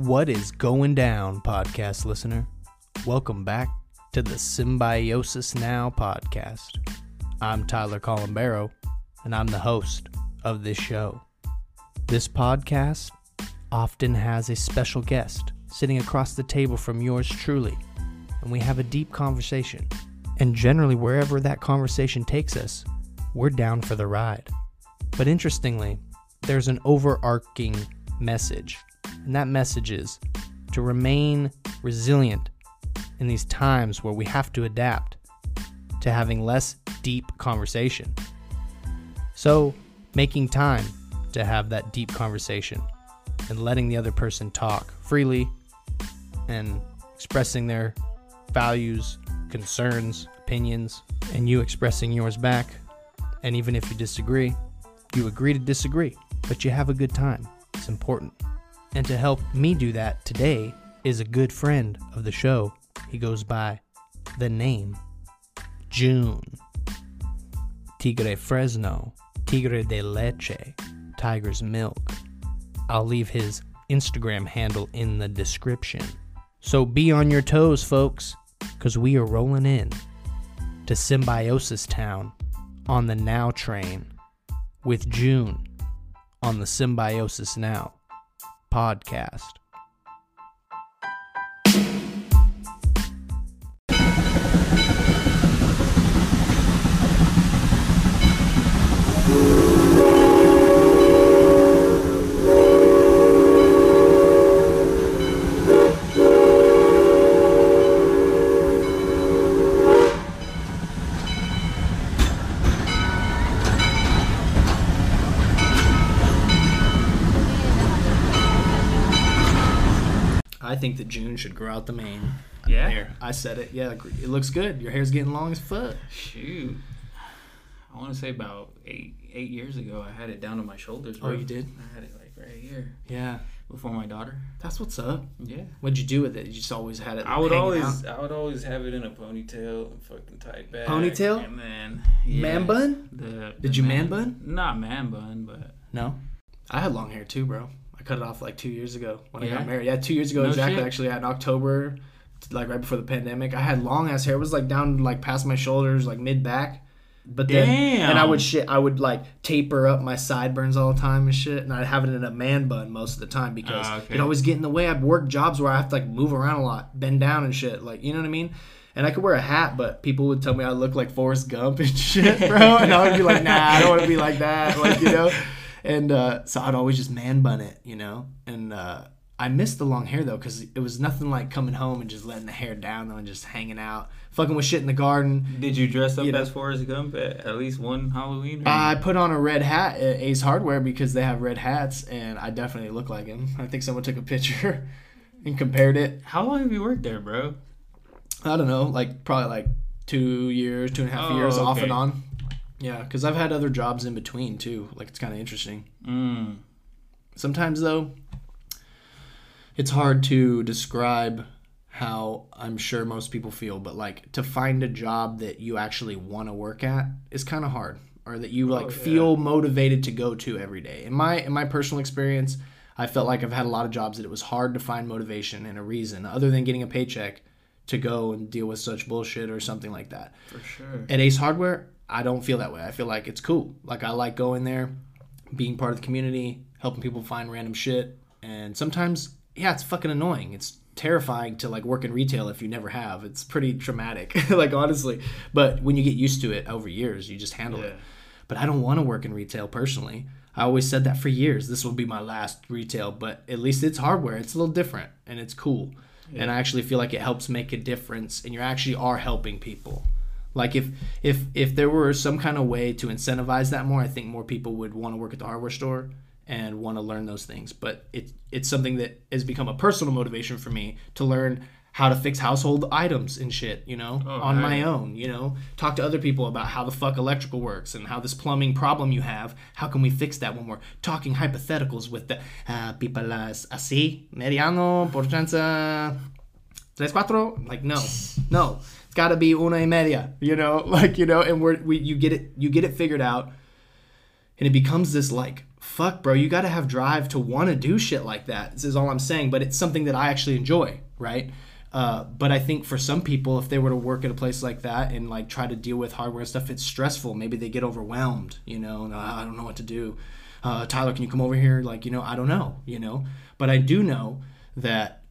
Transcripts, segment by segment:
What is going down, podcast listener? Welcome back to the Symbiosis Now podcast. I'm Tyler Colombero, and I'm the host of this show. This podcast often has a special guest sitting across the table from yours truly, and we have a deep conversation. And generally, wherever that conversation takes us, we're down for the ride. But interestingly, there's an overarching message, and that message is to remain resilient in these times where we have to adapt to having less deep conversation. So, making time to have that deep conversation and letting the other person talk freely and expressing their values, concerns, opinions, and you expressing yours back. And even if you disagree, you agree to disagree, but you have a good time. It's important. And to help me do that today is a good friend of the show. He goes by the name June. Tigre Fresno, Tigre de Leche, Tiger's Milk. I'll leave his Instagram handle in the description. So be on your toes, folks, because we are rolling in to Symbiosis Town on the Now train with June on the Symbiosis Now podcast. I think that June should grow out the mane. Yeah? There, I said it. Yeah, it looks good. Your hair's getting long as fuck. Shoot. I want to say about eight eight years ago, I had it down to my shoulders. Oh, you did? I had it like right here Yeah, before my daughter. that's what's up. Yeah. What'd you do with it? You just always had it. I would always, out? I would always have it in a ponytail and fucking tight back. Ponytail? and then yeah, man bun. The, Did the you man bun? Not man bun, but No, I had long hair too, bro. I cut it off like two years ago when I got married. Yeah, two years ago No exactly. shit. Actually, in October, like right before the pandemic, I had long ass hair. It was like down like past my shoulders, like mid back. But then, and I would shit. I would like taper up my sideburns all the time and shit, and I'd have it in a man bun most of the time because Ah, okay. it always get in the way. I'd work jobs where I have to like move around a lot, bend down and shit. Like you know what I mean. And I could wear a hat, but people would tell me I look like Forrest Gump and shit, bro. And I would be like, nah, I don't want to be like that, like you know. And uh, so I'd always just man bun it, you know. And uh, I missed the long hair though, because it was nothing like coming home and just letting the hair down though and just hanging out, fucking with shit in the garden. did you dress up You know. as Forrest Gump at, at least one Halloween? I put on a red hat at Ace Hardware because they have red hats, and I definitely look like him. I think someone took a picture and compared it. How long have you worked there, bro? I don't know, like probably like two years, two and a half Oh, years off and on. Yeah, because I've had other jobs in between too. Like it's kind of interesting. Mm. Sometimes though, it's hard to describe how I'm sure most people feel, but like to find a job that you actually want to work at is kind of hard, or that you like Oh, yeah. feel motivated to go to every day. In my in my personal experience, I felt like I've had a lot of jobs that it was hard to find motivation and a reason other than getting a paycheck to go and deal with such bullshit or something like that. For sure. At Ace Hardware, I don't feel that way. I feel like it's cool. Like I like going there, being part of the community, helping people find random shit. And sometimes, yeah, it's fucking annoying. It's terrifying to like work in retail if you never have. It's pretty traumatic, like honestly. But when you get used to it over years, you just handle it. But I don't want to work in retail personally. I always said that for years. This will be my last retail, but at least it's hardware. It's a little different and it's cool. And I actually feel like it helps make a difference and you actually are helping people. Like if if if there were some kind of way to incentivize that more, I think more people would want to work at the hardware store and want to learn those things. But it it's something that has become a personal motivation for me to learn how to fix household items and shit, you know, Oh, on my own, you know, talk to other people about how the fuck electrical works and how this plumbing problem you have, how can we fix that when we're talking hypotheticals with the uh, people as así, mediano, por chance, tres, cuatro, like no, no, it's got to be una y media, you know, like you know, and we're we you get it you get it figured out, and it becomes this like fuck, bro, you got to have drive to want to do shit like that. This is all I'm saying, but it's something that I actually enjoy, right? Uh, but I think for some people, if they were to work at a place like that and like try to deal with hardware and stuff, it's stressful. Maybe they get overwhelmed, you know, "Ah, I don't know what to do. Uh, Tyler, can you come over here? Like, you know, I don't know, you know. But I do know that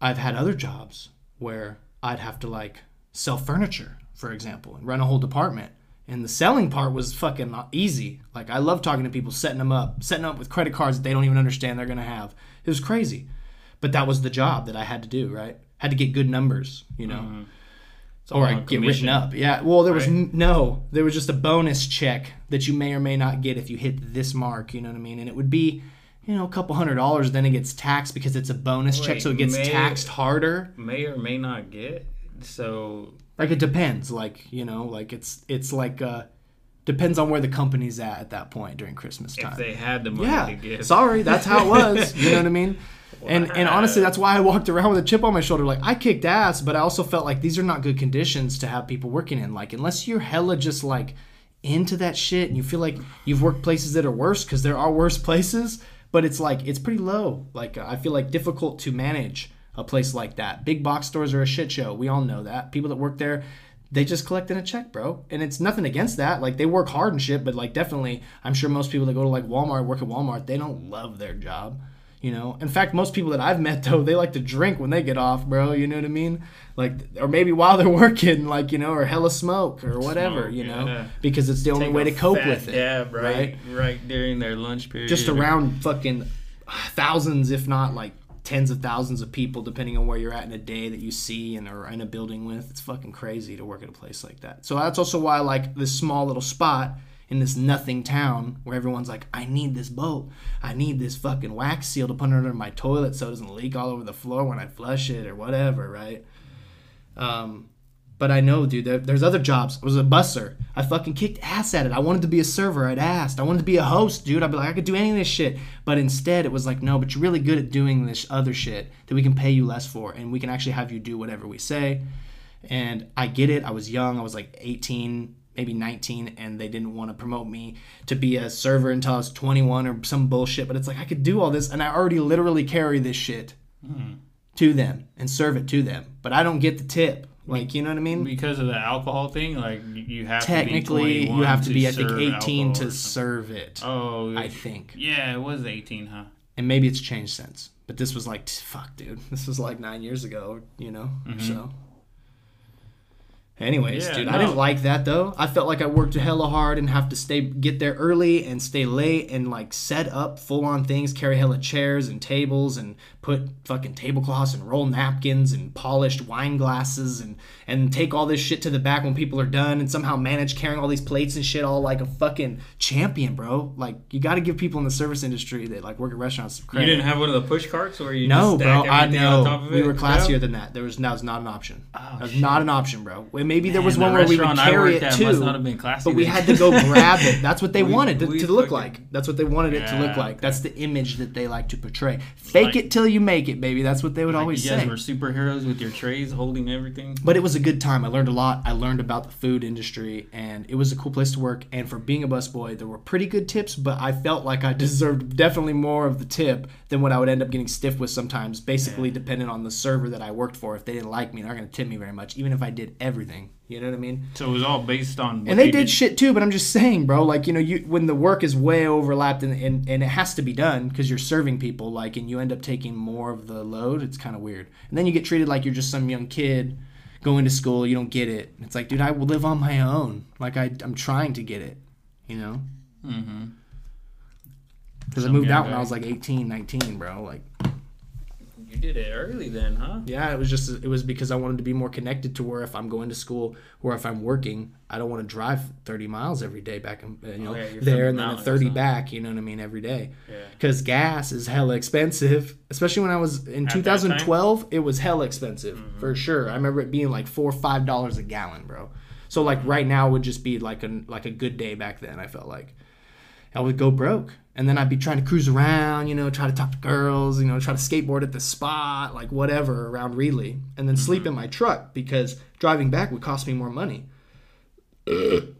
I've had other jobs where I'd have to like sell furniture, for example, and run a whole department. And the selling part was fucking easy. Like I love talking to people, setting them up, setting up with credit cards that they don't even understand they're gonna have. It was crazy, but that was the job that I had to do. Right, had to get good numbers, you know, mm-hmm. all or on get written up. Yeah. Well, there was Right. n- no, there was just a bonus check that you may or may not get if you hit this mark. You know what I mean? And it would be, you know, a couple hundred dollars. Then it gets taxed because it's a bonus check, so it gets may- taxed harder. May or may not get. So Like it depends. Like you know, like it's it's like uh depends on where the company's at at that point during Christmas time. if they had the money yeah. to give, Sorry, that's how it was. you know what I mean? And and honestly, that's why I walked around with a chip on my shoulder. Like I kicked ass, but I also felt like these are not good conditions to have people working in. Like unless you're hella just like into that shit and you feel like you've worked places that are worse because there are worse places, but it's like it's pretty low. Like I feel like difficult to manage a place like that. Big box stores are a shit show. We all know that. People that work there, they just collect in a check, bro. And it's nothing against that. Like they work hard and shit, but like definitely, I'm sure most people that go to like Walmart, work at Walmart, they don't love their job. You know, in fact, most people that I've met though, they like to drink when they get off, bro. You know what I mean? Like, or maybe while they're working, like you know, or hella smoke or whatever, Smoke, you know, yeah. because it's the only way to cope with it. dab right, right, during their lunch period. Just around fucking thousands, if not like tens of thousands of people, depending on where you're at in a day that you see and are in a building with. It's fucking crazy to work at a place like that. So that's also why I like this small little spot in this nothing town where everyone's like, I need this boat. I need this fucking wax seal to put under my toilet so it doesn't leak all over the floor when I flush it or whatever, right? Um, but I know, dude, there, there's other jobs. I was a busser. I fucking kicked ass at it. I wanted to be a server. I'd asked. I wanted to be a host, dude. I'd be like, I could do any of this shit. But instead, it was like, no, but you're really good at doing this other shit that we can pay you less for. And we can actually have you do whatever we say. And I get it. I was young. I was like 18, maybe 19. And they didn't want to promote me to be a server until I was 21 or some bullshit. But it's like, I could do all this. And I already literally carry this shit mm-hmm. to them and serve it to them. But I don't get the tip. Like, you know what I mean? because of the alcohol thing. Like you- have technically to be you have to 21 be i think 18 to serve it Oh, i think. yeah, it was eighteen, huh? and maybe it's changed since but this was like fuck dude. This was like nine years ago you know? Mm-hmm. So. Anyways Yeah, dude i didn't like that though. I felt like i worked hella hard and have to stay get there early and stay late and like set up full on things carry hella chairs and tables and put fucking tablecloths and roll napkins and polished wine glasses and and take all this shit to the back when people are done and somehow manage carrying all these plates and shit all like a fucking champion bro like you got to give people in the service industry that like work at restaurants some You didn't have one of the push carts or you no, just bro. I everything on top know. We were classier No? than that. There was that was not an option. Oh, that was shit. not an option, bro. Maybe there was one the where we would carry it too, must not have been classy but we had to go grab it. That's what they We- wanted to, to look fucking- like. That's what they wanted it to look Yeah, like. That's the image that they like to portray. Fake Like- it till you make it, baby. That's what they would Like, always you guys say. were superheroes with your trays holding everything. But it was a good time. I learned a lot. I learned about the food industry, and it was a cool place to work. And for being a busboy, there were pretty good tips, but I felt like I deserved definitely more of the tip than what I would end up getting stiff with sometimes, basically depending on the server that I worked for. If they didn't like me, they're not going to tip me very much, even if I did everything. You know what I mean? So it was all based on. And they you did shit too, but I'm just saying, bro. Like you know, you when the work is way overlapped and and, and it has to be done because you're serving people, like, and you end up taking more of the load. It's kind of weird. And then you get treated like you're just some young kid going to school. You don't get it. It's like, dude, I will live on my own. Like I I'm trying to get it. You know, Mm-hmm. because I moved out when I was like 18, 19, bro. Like You did it early then, huh? Yeah, it was just it was because I wanted to be more connected to where if I'm going to school or if I'm working, I don't want to drive 30 miles every day back and you know Oh, yeah, there and then 30 back. You know what I mean every day. Yeah. Because gas is hella expensive, especially when I was in At 2012. It was hella expensive Mm-hmm. for sure. I remember it being like four or five dollars a gallon, bro. So like right now would just be like a like a good day back then. I felt like. I would go broke. And then I'd be trying to cruise around, you know, try to talk to girls, you know, try to skateboard at the spot, like whatever around Reedley, and then sleep in my truck because driving back would cost me more money.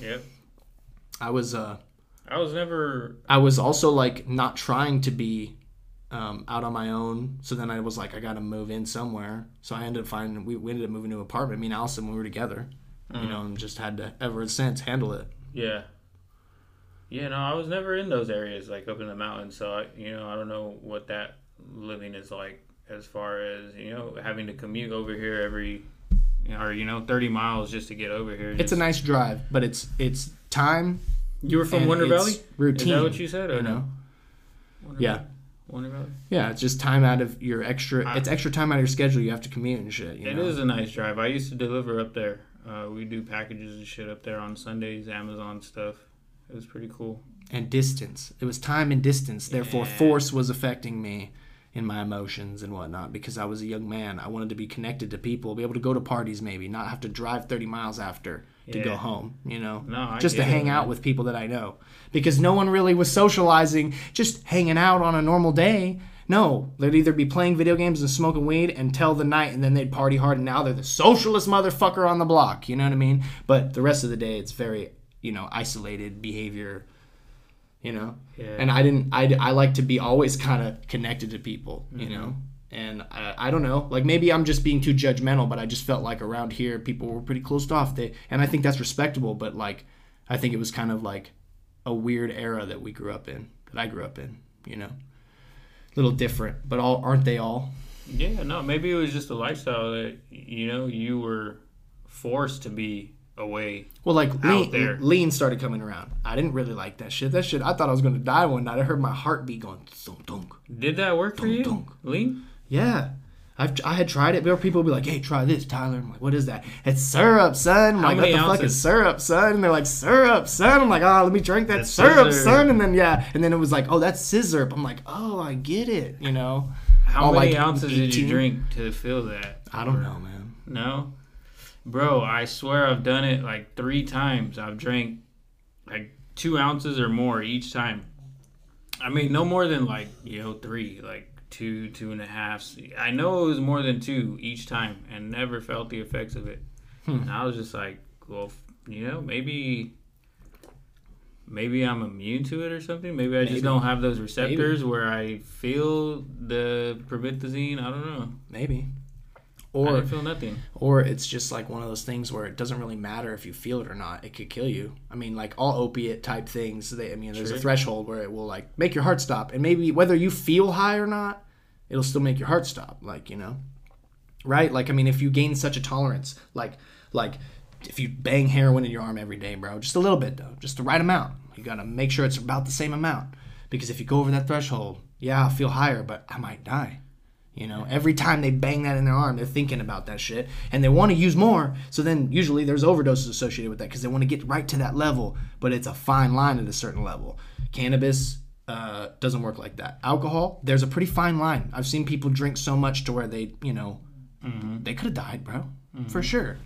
Yep. I was uh I was never. I was also like not trying to be um, out on my own. So then I was like, I got to move in somewhere. So I ended up finding we, we ended up moving to an apartment. Me and Allison we were together, you know, and just had to ever since handle it. Yeah. Yeah, no, I was never in those areas, like up in the mountains. So I, you know, I don't know what that living is like as far as you know having to commute over here every, or you know, thirty miles just to get over here. It's a nice drive, but it's it's time. You were from Winter Valley. Routine. Is that what you said? Or you no? know? Yeah. Valley? Winter Valley. Yeah, it's just time out of your extra. I- it's extra time out of your schedule. You have to commute and shit. You It know? is a nice drive. I used to deliver up there. Uh, we do packages and shit up there on Sundays, Amazon stuff. It was pretty cool. and distance. It was time and distance. Therefore, Yeah. force was affecting me in my emotions and whatnot because I was a young man. I wanted to be connected to people, be able to go to parties, maybe not have to drive 30 miles after to go home, you know, No, I just to it, hang out man. with people that I know because no one really was socializing, just hanging out on a normal day. No, they'd either be playing video games and smoking weed until the night, and then they'd party hard. And now they're the socialist motherfucker on the block. You know what I mean? But the rest of the day, it's very, you know, isolated behavior you know? Yeah. and i didn't i, I like to be always kind of connected to people you mm-hmm. know? And I, I don't know like maybe i'm just being too judgmental but i just felt like around here people were pretty closed off. They and i think that's respectable but like i think it was kind of like a weird era that we grew up in that i grew up in you know? A little different but all aren't they all? Yeah, no, maybe it was just a lifestyle that you know you were forced to be away. well like lean, there. lean started coming around i didn't really like that shit that shit i thought i was gonna die one night i heard my heartbeat going thunk thunk Did that work for you, dunk. Lean? Yeah. I've, I had tried it. There people would be like, hey, try this, Tyler. I'm like, what is that? It's syrup, son. I'm How like, what the fuck is syrup, son? And they're like, syrup, son. I'm like, oh, let me drink that That's syrup, scissor. son. And then, yeah. And then it was like, oh, that's scissor. I'm like, oh, I get it, you know? How All, many like, ounces did you drink to feel that? I don't know, man. No, bro. I swear I've done it like three times. I've drank like two ounces or more each time. I mean, no more than like you know three, like two, two and a half. I know it was more than two each time, and never felt the effects of it. Hmm. And I was just like, well, you know, maybe. Maybe I'm immune to it or something. Maybe I Maybe. just don't have those receptors where I feel the promethazine. I don't know. Maybe. Or, feel nothing. or it's just like one of those things where it doesn't really matter if you feel it or not. It could kill you. I mean, like all opiate type things. They, I mean, there's a threshold where it will like make your heart stop, and maybe whether you feel high or not, it'll still make your heart stop. Like you know, right? Like I mean, if you gain such a tolerance, like like if you bang heroin in your arm every day, bro, just a little bit though, just the right amount. You gotta make sure it's about the same amount because if you go over that threshold, yeah, I'll feel higher, but I might die. You know, every time they bang that in their arm, they're thinking about that shit and they want to use more. So then usually there's overdoses associated with that because they want to get right to that level, but it's a fine line at a certain level. Cannabis uh, doesn't work like that. Alcohol, there's a pretty fine line. I've seen people drink so much to where they, you know, mm-hmm. they could have died, bro, mm-hmm. for sure.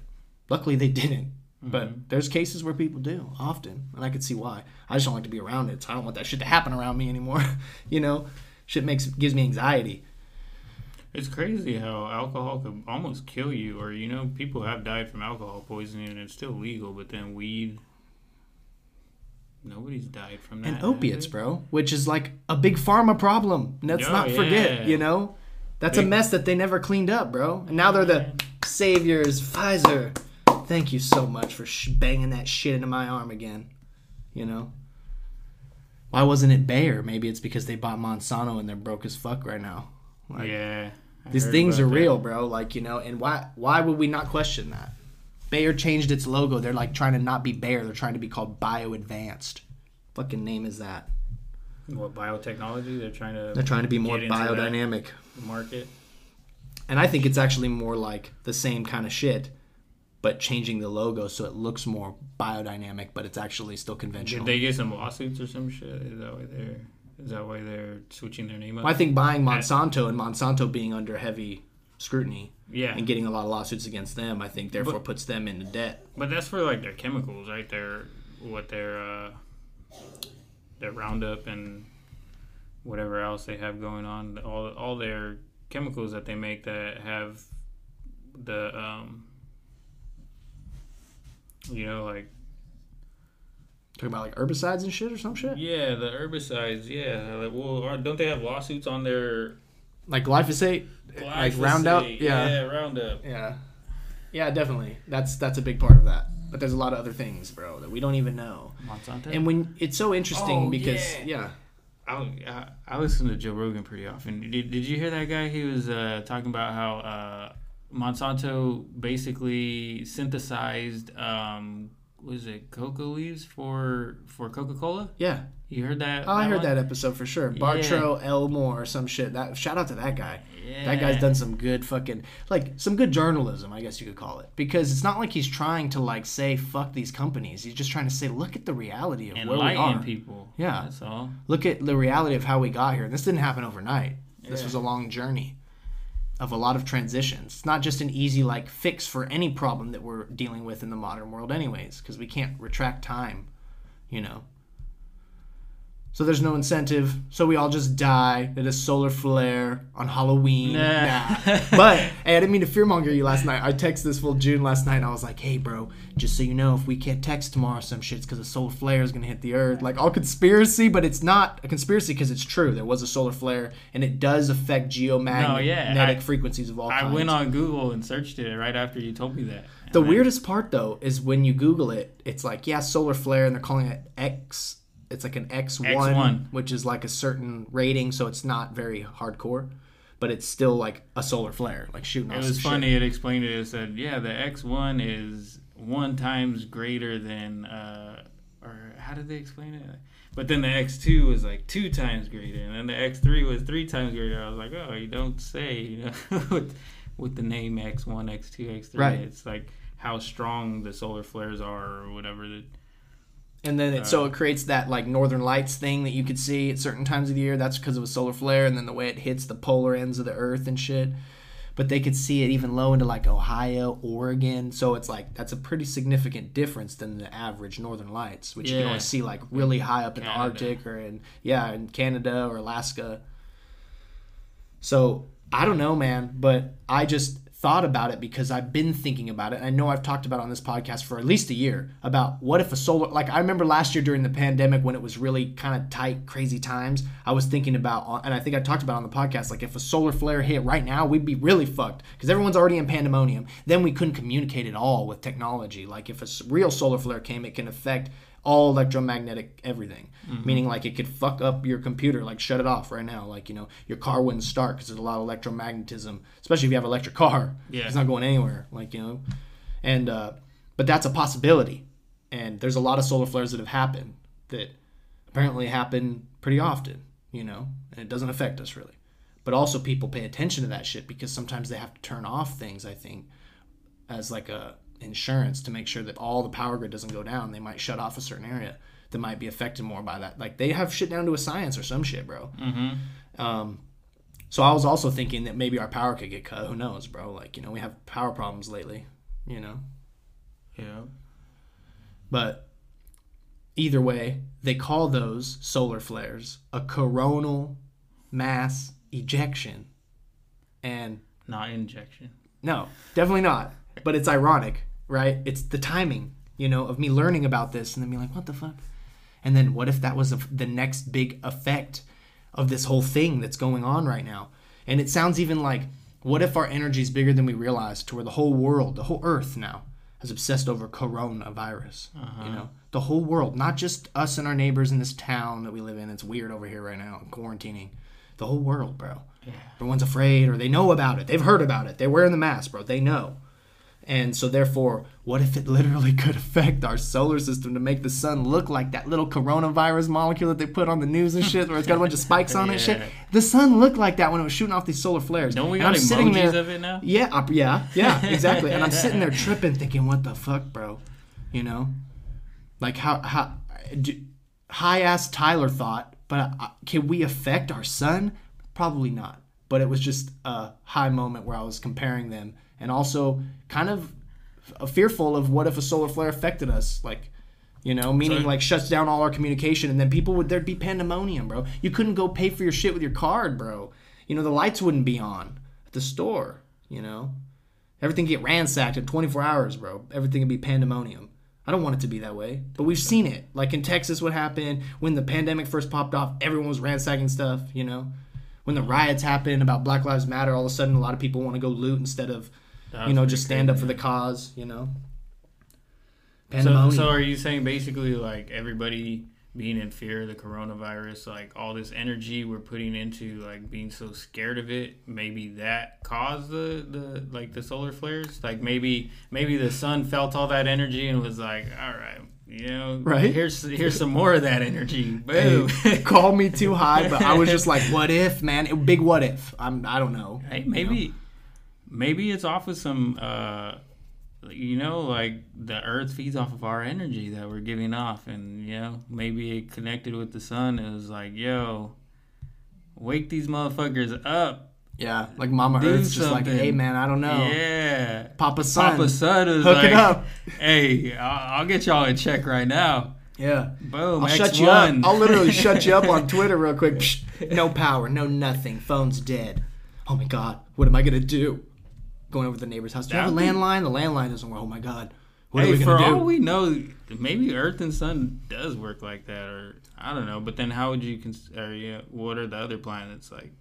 Luckily they didn't. But mm-hmm. there's cases where people do often, and I could see why. I just don't like to be around it. So I don't want that shit to happen around me anymore. you know, shit makes gives me anxiety. It's crazy how alcohol could almost kill you, or you know, people have died from alcohol poisoning, and it's still legal. But then weed, nobody's died from that. and opiates, bro, which is like a big pharma problem. Let's Oh, not forget, you know, that's a mess that they never cleaned up, bro. And now they're the saviors. Pfizer, thank you so much for sh- banging that shit into my arm again. You know, why wasn't it Bayer? Maybe it's because they bought Monsanto and they're broke as fuck right now. Like, yeah, I These things are that. real, bro. Like you know, and why why would we not question that? Bayer changed its logo. They're like trying to not be Bayer. They're trying to be called BioAdvanced. Fucking name is that? What biotechnology? They're trying to They're trying to be more Get into that. biodynamic. market. And I think it's actually more like the same kind of shit, but changing the logo so it looks more biodynamic, but it's actually still conventional. Did they get some lawsuits or some shit? Is that why they're is that why they're switching their name up? Well, I think buying Monsanto and Monsanto being under heavy scrutiny yeah, and getting a lot of lawsuits against them, I think therefore puts them into debt. but that's for like their chemicals, right? Their what their uh, their Roundup and whatever else they have going on. All all their chemicals that they make that have the um, you know like Talking about like herbicides and shit or some shit. Yeah, the herbicides. Yeah, like, well, don't they have lawsuits on their Like glyphosate, like Roundup. Yeah. yeah, Roundup. Yeah. Yeah, definitely. That's that's a big part of that. But there's a lot of other things, bro, that we don't even know. Monsanto. And when it's so interesting Oh, because yeah. yeah. I, I, I listen to Joe Rogan pretty often. Did, did you hear that guy? He was uh, talking about how uh, Monsanto basically synthesized, um, was it cocoa leaves for for Coca Cola? Yeah. You heard that? Oh, I heard one? that episode for sure. Bartow Elmore or some shit. That shout out to that guy. Yeah. That guy's done some good fucking like some good journalism, I guess you could call it. Because it's not like he's trying to like say fuck these companies. He's just trying to say look at the reality of where we are. people. Yeah. That's all. Look at the reality of how we got here. This didn't happen overnight. This was a long journey of a lot of transitions. It's not just an easy like fix for any problem that we're dealing with in the modern world anyways because we can't retract time, you know. So there's no incentive. So we all just die at a solar flare on Halloween. Nah. Nah. But hey, I didn't mean to fearmonger you last night. I texted this fool June last night and I was like, hey bro, just so you know, if we can't text tomorrow some shit, it's because a solar flare is gonna hit the earth. Like all conspiracy, but it's not a conspiracy because it's true. There was a solar flare and it does affect geomagnetic No, yeah, I- frequencies of all I kinds. went on Google and searched it right after you told me that. The I- weirdest part though is when you Google it, it's like yeah, solar flare, and they're calling it X. It's like an X one, X1. which is like a certain rating, so it's not very hardcore, but it's still like a solar flare, like shooting. It was funny. Shit. It explained it. It said, "Yeah, the X one is one times greater than, uh, or how did they explain it? But then the X two was like two times greater, and then the X three was three times greater. I was like, oh, you don't say, you know, with with the name X one, X two, X three. Right. It's like how strong the solar flares are, or whatever. That And then it, so it creates that like northern lights thing that you could see at certain times of the year. That's because of a solar flare, and then the way it hits the polar ends of the Earth and shit. But they could see it even low into like Ohio, Oregon. So it's like that's a pretty significant difference than the average northern lights, which you can only see like really high up in the Arctic or in yeah in Canada or Alaska. So I don't know, man, but I just thought about it because I've been thinking about it. I know I've talked about on this podcast for at least a year about what if a solar like I remember last year during the pandemic when it was really kind of tight, crazy times. I was thinking about, and I think I talked about on the podcast, like if a solar flare hit right now, we'd be really fucked because everyone's already in pandemonium. Then we couldn't communicate at all with technology. Like if a real solar flare came, it can affect all electromagnetic everything. Meaning like it could fuck up your computer like shut it off right now. Like you know your car wouldn't start because there's a lot of electromagnetism especially if you have an electric car. Yeah. it's not going anywhere like you know. And uh but that's a possibility. And there's a lot of solar flares that have happened that apparently happen pretty often you know and it doesn't affect us really. But also people pay attention to that shit because sometimes they have to turn off things i think as like a insurance to make sure that all the power grid doesn't go down. They might shut off a certain area that might be affected more by that. Like they have shit down to a science or some shit, bro. Mm-hmm. Um, so I was also thinking that maybe our power could get cut. Who knows, bro? Like you know, we have power problems lately. You know, Yeah. but either way, they call those solar flares a coronal mass ejection, and Not injection. No, definitely not. But it's ironic, right? It's the timing, you know, of me learning about this and then being like, what the fuck? And then what if that was a, the next big effect of this whole thing that's going on right now? And it sounds even like, what if our energy is bigger than we realize to where the whole world, the whole earth now, is obsessed over coronavirus? You uh-huh. know, the whole world, not just us and our neighbors in this town that we live in. It's weird over here right now, quarantining. The whole world, bro. Yeah. Everyone's afraid or they know about it. They've heard about it. They're wearing the mask, bro. They know. And so, therefore, what if it literally could affect our solar system to make the sun look like that little coronavirus molecule that they put on the news and shit, where it's got a bunch of spikes on it shit? The sun looked like that when it was shooting off these solar flares. Don't we And got I'm sitting there- of it now? Yeah, uh, yeah, yeah, exactly. and I'm sitting there tripping, thinking, "What the fuck, bro?" You know, like how how high ass Tyler thought, but uh, can we affect our sun? Probably not. But it was just a high moment where I was comparing them, and also kind of fearful of what if a solar flare affected us, like. You know, meaning So- like shuts down all our communication, and then people would there'd be pandemonium, bro. You couldn't go pay for your shit with your card, bro. You know, the lights wouldn't be on at the store. You know, everything get ransacked in 24 hours, bro. Everything would be pandemonium. I don't want it to be that way. But we've seen it. Like in Texas, what happened when the pandemic first popped off, everyone was ransacking stuff, you know? When the riots happened about Black Lives Matter, all of a sudden a lot of people want to go loot instead of, That you know, just stand up for the cause, you know? So, so are you saying basically like everybody being in fear of the coronavirus, like all this energy we're putting into like being so scared of it, maybe that caused the the like the solar flares? Like maybe maybe the sun felt all that energy and was like, all right, you know, Right. Here's here's some more of that energy. Boom. Hey, call me too high, but I was just like, what if, man? Big what if. I'm. I don't know. Hey, maybe maybe it's off of some uh you know, like the earth feeds off of our energy that we're giving off and you know, maybe it connected with the sun. It was like, yo, wake these motherfuckers up. Yeah, like Mama Do Earth's just like, hey, man, I don't know. Yeah. Papa Sun. Papa Sun is Hook like, it up. hey, I'll, I'll get y'all in check right now. Yeah. Boom, I'll X1. shut you up. I'll literally shut you up on Twitter real quick. Psh, no power, no nothing. Phone's dead. Oh my god, what am I gonna do? Going over to the neighbor's house. Do you have a That'd be- landline? The landline doesn't work. Oh my god. What are hey, we for gonna do? all we know, maybe Earth and Sun does work like that, or I don't know. But then, how would you consider? Yeah, what are the other planets like?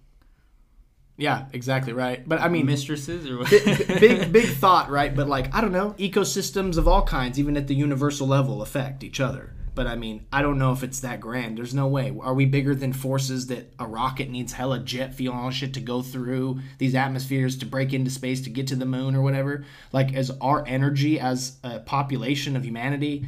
yeah, exactly right. But I mean, Mistresses or what? big, big big thought, right? But like I don't know, ecosystems of all kinds, even at the universal level, affect each other. But I mean, I don't know if it's that grand. There's no way. Are we bigger than forces that a rocket needs hella jet fuel and shit to go through these atmospheres to break into space to get to the moon or whatever? Like, is our energy as a population of humanity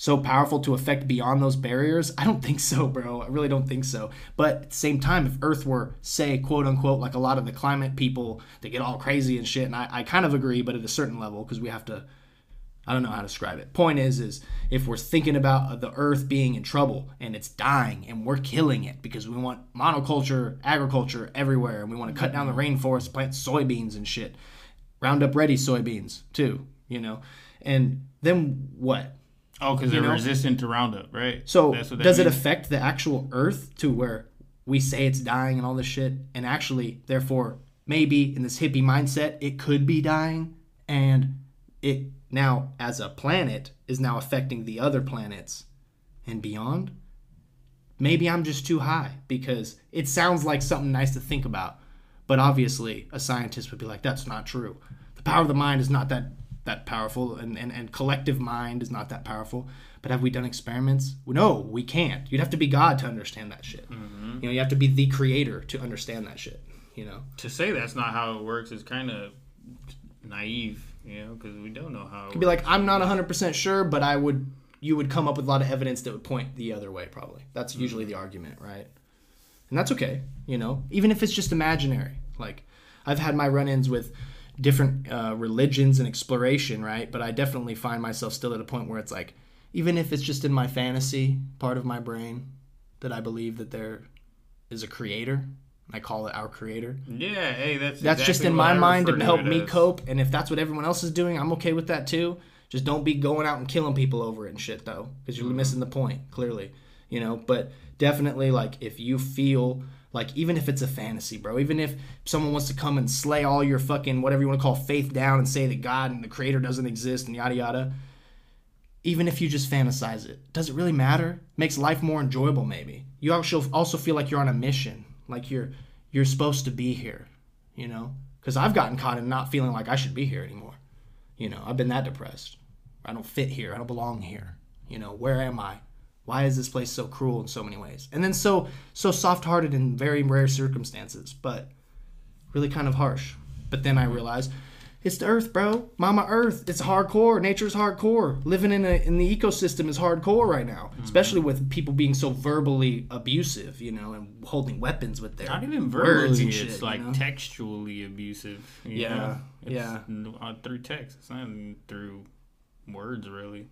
so powerful to affect beyond those barriers? I don't think so, bro. I really don't think so. But at the same time, if Earth were, say, quote unquote, like a lot of the climate people that get all crazy and shit, and I, I kind of agree, but at a certain level, because we have to, I don't know how to describe it. Point is, is if we're thinking about the Earth being in trouble and it's dying and we're killing it because we want monoculture, agriculture everywhere, and we want to cut down the rainforest, plant soybeans and shit, Roundup Ready soybeans too, you know, and then what? oh, because they're know? resistant to Roundup, right? So That's what that does it affect the actual Earth to where we say it's dying and all this shit, and actually, therefore, maybe in this hippie mindset, it could be dying, and it now as a planet is now affecting the other planets and beyond? Maybe I'm just too high because it sounds like something nice to think about, but obviously a scientist would be like, that's not true. The power of the mind is not that that powerful, and, and, and collective mind is not that powerful. But have we done experiments? No, we can't. You'd have to be God to understand that shit. Mm-hmm. You know, you have to be the creator to understand that shit. You know, To say that's not how it works is kind of naive, you know, because we don't know how. It You'd be like, I'm not 100% sure, but I would, you would come up with a lot of evidence that would point the other way, probably. That's usually the argument, right? And that's okay, you know, even if it's just imaginary. Like, I've had my run ins with different uh, religions and exploration, right? But I definitely find myself still at a point where it's like, even if it's just in my fantasy part of my brain, that I believe that there is a creator. I call it our creator. Yeah, hey, that's that's just in my I mind to help me as. cope and if that's what everyone else is doing i'm okay with that too. Just don't be going out and killing people over it and shit though because you're mm-hmm. missing the point clearly you know? But definitely like if you feel like even if it's a fantasy bro even if someone wants to come and slay all your fucking whatever you want to call faith down and say that god and the creator doesn't exist and yada yada even if you just fantasize it does it really matter? Makes life more enjoyable maybe. You also also feel like you're on a mission like you're you're supposed to be here you know? Because i've gotten caught in not feeling like i should be here anymore. You know i've been that depressed. I don't fit here. I don't belong here. You know where am i? Why is this place so cruel in so many ways? And then so so soft-hearted in very rare circumstances but really kind of harsh. But then i realized it's the earth bro mama earth it's hardcore nature's hardcore living in, a, in the ecosystem is hardcore right now especially with people being so verbally abusive you know and holding weapons with their Not even words verbally, and it's shit, you like know? textually abusive. you Yeah, know? It's yeah. n- uh, through text. It's not even through words, really.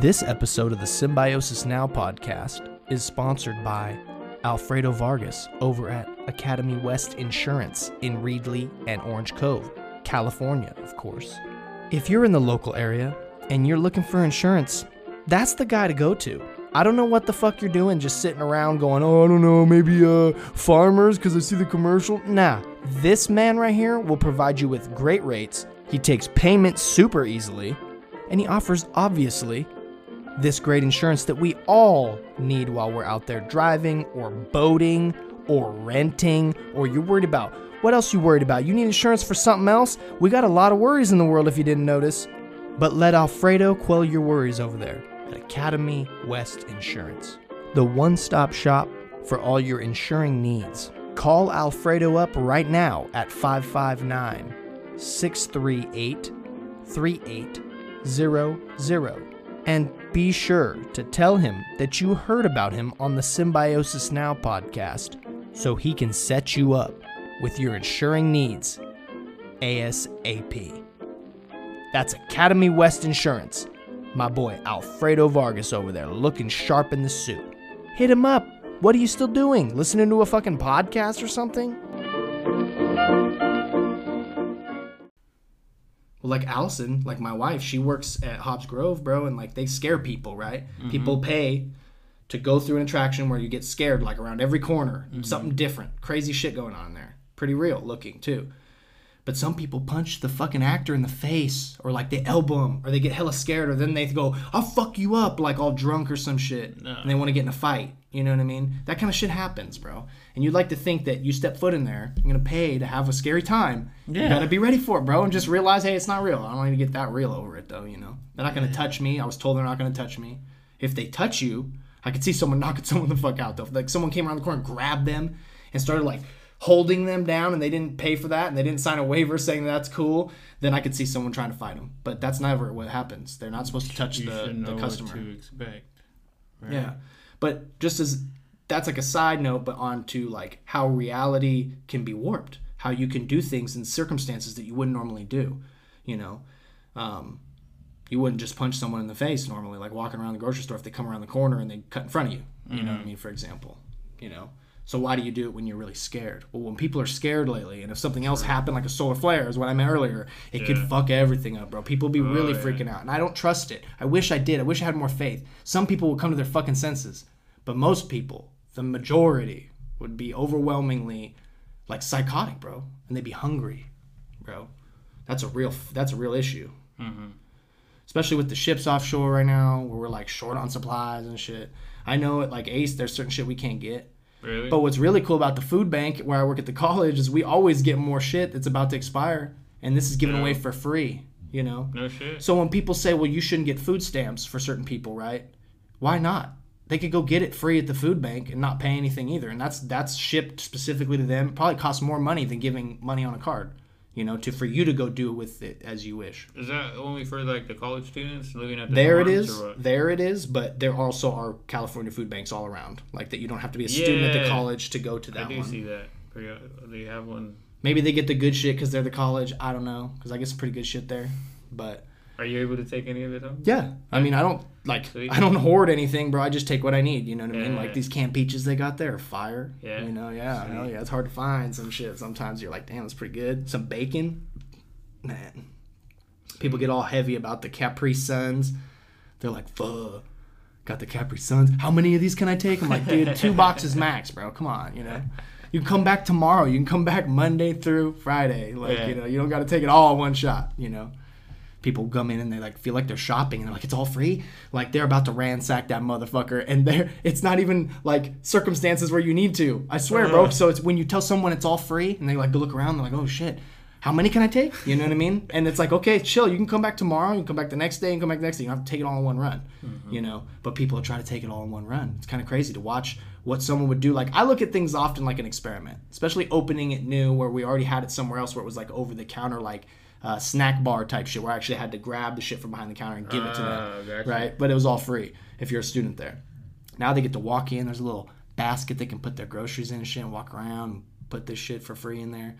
This episode of the Symbiosis Now podcast is sponsored by Alfredo Vargas over at Academy West Insurance in Reedley and Orange Cove, California, of course. If you're in the local area and you're looking for insurance, that's the guy to go to. I don't know what the fuck you're doing just sitting around going, oh, I don't know, maybe uh, farmers because I see the commercial. Nah, this man right here will provide you with great rates. He takes payments super easily, and he offers, obviously, this great insurance that we all need while we're out there driving or boating or renting or you're worried about. What else you worried about? You need insurance for something else? We got a lot of worries in the world if you didn't notice. But let Alfredo quell your worries over there at Academy West Insurance, the one stop shop for all your insuring needs. Call Alfredo up right now at 559 638 3800 and be sure to tell him that you heard about him on the Symbiosis Now podcast so he can set you up with your insuring needs ASAP. That's Academy West Insurance. My boy Alfredo Vargas over there looking sharp in the suit. Hit him up. What are you still doing? Listening to a fucking podcast or something? Like Allison, like my wife, she works at Hobbs Grove, bro, and like they scare people, right? Mm-hmm. People pay to go through an attraction where you get scared, like around every corner, mm-hmm. something different, crazy shit going on there. Pretty real looking too. But some people punch the fucking actor in the face, or like they elbow him, or they get hella scared, or then they go, "I'll fuck you up," like all drunk or some shit, and they want to get in a fight. You know what I mean? That kind of shit happens, bro. And you'd like to think that you step foot in there, you're gonna pay to have a scary time. You Yeah. gotta be ready for it, bro, and just realize, hey, it's not real. I don't need to get that real over it, though. You know, they're not gonna touch me. I was told they're not gonna touch me. If they touch you, I could see someone knocking someone the fuck out though. Like someone came around the corner grabbed them and started like holding them down, and they didn't pay for that, and they didn't sign a waiver saying that's cool, then I could see someone trying to fight them. But that's never what happens. They're not supposed to touch You the, should know the what customer. to expect. Right? Yeah. But just as that's like a side note, but on to like how reality can be warped, how you can do things in circumstances that you wouldn't normally do. You know, um, you wouldn't just punch someone in the face normally, like walking around the grocery store if they come around the corner and they cut in front of you. You know what I mean? For example, you know. So why do you do it when you're really scared? Well, when people are scared lately, and if something else happened, like a solar flare, is what I meant earlier, it could fuck everything up, bro. People be oh, really yeah. freaking out, and I don't trust it. I wish I did. I wish I had more faith. Some people would come to their fucking senses, but most people, the majority, would be overwhelmingly like psychotic, bro, and they'd be hungry, bro. That's a real. That's a real issue. Mm-hmm. Especially with the ships offshore right now, where we're like short on supplies and shit. I know at like Ace, there's certain shit we can't get. Really? But what's really cool about the food bank where I work at the college is we always get more shit that's about to expire, and this is given Yeah. away for free. You know. no shit. So when people say, "Well, you shouldn't get food stamps for certain people," right? Why not? They could go get it free at the food bank and not pay anything either, and that's that's shipped specifically to them. Probably costs more money than giving money on a card, you know, to for you to go do it with it as you wish. Is that only for like the college students living at the There it is. There it is. But there also are California food banks all around, like that. You don't have to be a student at the college to go to I that do one. see that. Uh, they have one. Maybe they get the good shit because they're the college. I don't know because I get some pretty good shit there. But Are you able to take any of it home? yeah, I mean, I don't like Sweet. I don't hoard anything, bro. I just take what I need. You know what I mean? Yeah. Like these canned peaches they got there fire. Yeah. You know, yeah, Sweet. hell yeah. It's hard to find some shit. Sometimes you're like, damn, that's pretty good. Some bacon, man. People get all heavy about the Capri Suns. They're like, fuck. Got the Capri Suns. How many of these can I take? I'm like, dude, two boxes max, bro. Come on, you know. You can come back tomorrow. You can come back Monday through Friday. Like, Yeah. you know, you don't got to take it all in one shot, you know people come in and they like feel like they're shopping and they're like it's all free. Like they're about to ransack that motherfucker and they're it's not even like circumstances where you need to. I swear bro. So it's when you tell someone it's all free and they like go look around they're like oh shit. How many can i take? You know what i mean? And it's like okay chill. You can come back tomorrow. You can come back the next day. And come back the next day. You don't have to take it all in one run mm-hmm. you know? But people try to take it all in one run. It's kind of crazy to watch what someone would do. Like i look at things often like an experiment especially opening it new where we already had it somewhere else where it was like over the counter like uh, snack bar type shit where I actually had to grab the shit from behind the counter and give it to Ah, them. gotcha. Right? But it was all free if you're a student there. Now they get to walk in. There's a little basket they can put their groceries in and shit and walk around and put this shit for free in there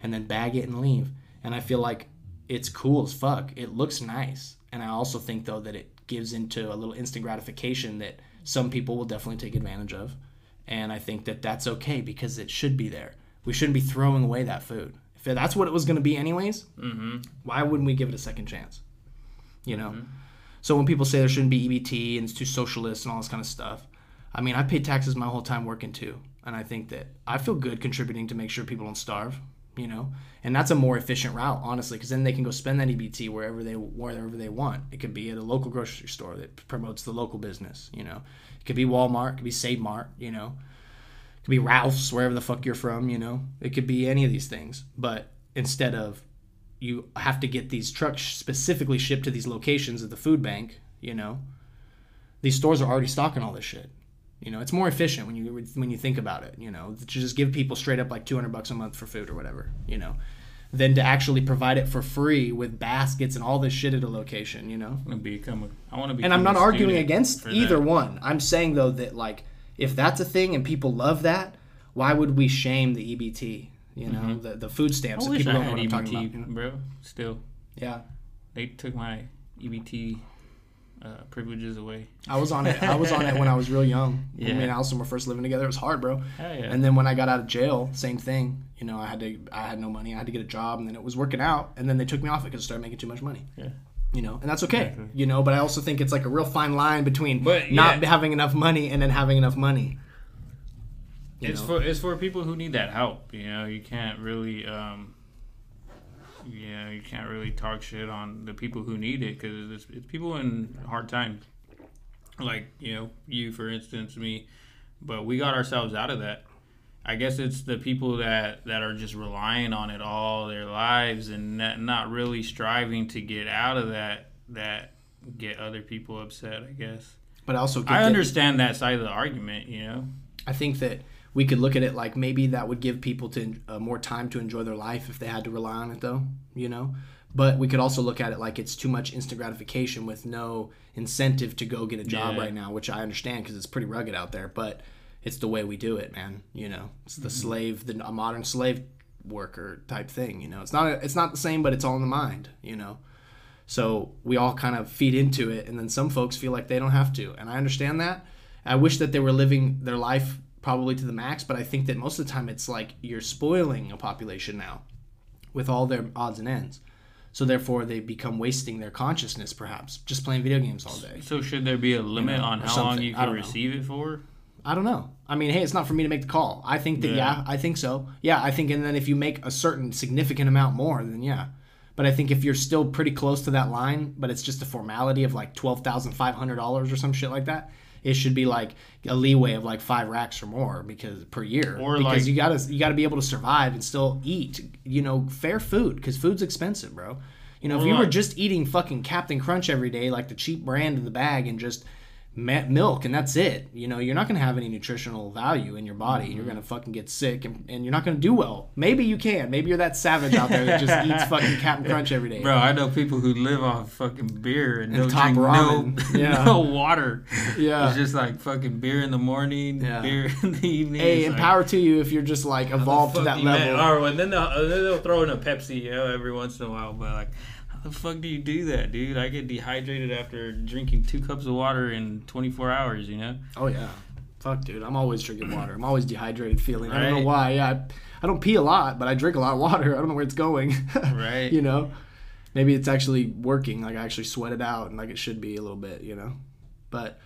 and then bag it and leave. And I feel like it's cool as fuck. It looks nice. And I also think, though, that it gives into a little instant gratification that some people will definitely take advantage of. And I think that that's okay because it should be there. We shouldn't be throwing away that food. If that's what it was going to be, anyways, Mm-hmm. why wouldn't we give it a second chance? You know? So when people say there shouldn't be EBT and it's too socialist and all this kind of stuff, I mean, I paid taxes my whole time working too, and I think that I feel good contributing to make sure people don't starve. You know, and that's a more efficient route, honestly, because then they can go spend that EBT wherever they wherever they want. It could be at a local grocery store that promotes the local business. You know, it could be Walmart, it could be Save Mart. You know, could be Ralph's wherever the fuck you're from. You know, it could be any of these things. But instead of you have to get these trucks specifically shipped to these locations at the food bank. You know, these stores are already stocking all this shit. You know, it's more efficient when you when you think about it. You know, to just give people straight up like two hundred bucks a month for food or whatever. You know, than to actually provide it for free with baskets and all this shit at a location. You know, I want to become a, I want to be. and I'm not arguing against either one. I'm saying though that like if that's a thing and people love that, why would we shame the EBT? You know, Mhm. the the food stamps I that wish people I don't know what I'm EBT, talking about. you know? bro. Still, Yeah, they took my EBT uh, privileges away. I was on it. I was on it when I was real young. When me and Allison were first living together. It was hard, bro. Hell yeah. And then when I got out of jail, same thing. You know, I had to, I had no money. I had to get a job, and then it was working out. And then they took me off it because I started making too much money. Yeah. You know, and that's okay. Exactly. You know, but I also think it's like a real fine line between But, not yeah. having enough money and then having enough money. It's know? for it's for people who need that help. You know, you can't really, um, you know, you can't really talk shit on the people who need it because it's, it's people in hard times. Like you know, you for instance, me, but we got ourselves out of that. I guess it's the people that that are just relying on it all their lives and not, not really striving to get out of that that get other people upset. I guess but also I that- understand that side of the argument. You know. I think that we could look at it like maybe that would give people to uh, more time to enjoy their life if they had to rely on it, though. You know, but we could also look at it like it's too much instant gratification with no incentive to go get a job Yeah. right now, which I understand because it's pretty rugged out there. But it's the way we do it, man. You know, it's the mm-hmm. slave, the a modern slave worker type thing. You know, it's not it's not the same, but it's all in the mind. You know. So we all kind of feed into it, and then some folks feel like they don't have to, and I understand that. I wish that they were living their life probably to the max, but I think that most of the time it's like you're spoiling a population now with all their odds and ends. So therefore, they become wasting their consciousness, perhaps just playing video games all day. So should there be a limit know, on how long you can receive it for? I don't know. I mean, hey, it's not for me to make the call. I think that yeah, Yeah. I think so. Yeah, I think, and then if you make a certain significant amount more, then yeah. But I think if you're still pretty close to that line, but it's just a formality of like twelve thousand five hundred dollars or some shit like that, it should be like a leeway of like five racks or more because per year. Or, because like- you gotta you gotta be able to survive and still eat, you know, fair food because food's expensive, bro. You know, if you were just eating fucking Captain Crunch every day, like the cheap brand in the bag, and just milk and that's it, you know, you're not gonna have any nutritional value in your body. You're mm-hmm. gonna fucking get sick and, and you're not gonna do well. Maybe you can. Maybe you're that savage out there that just eats fucking Captain Crunch every day. Bro, I know people who live off fucking beer and, And don't top drink ramen. no, Yeah. no water. Yeah. It's just like fucking beer in the morning, Yeah. beer in the evening. Hey, and like, power to you if you're just like evolved to that level. Or and then they'll, then they'll throw in a Pepsi, you know, every once in a while. But like, the fuck do you do that, dude? I get dehydrated after drinking two cups of water in 24 hours. You know. Oh yeah. Fuck, dude. I'm always drinking water. I'm always dehydrated feeling. I don't know why. Yeah, I, I don't pee a lot, but I drink a lot of water. I don't know where it's going. Right. you know, maybe it's actually working. Like I actually sweat it out, and like it should be a little bit. You know, but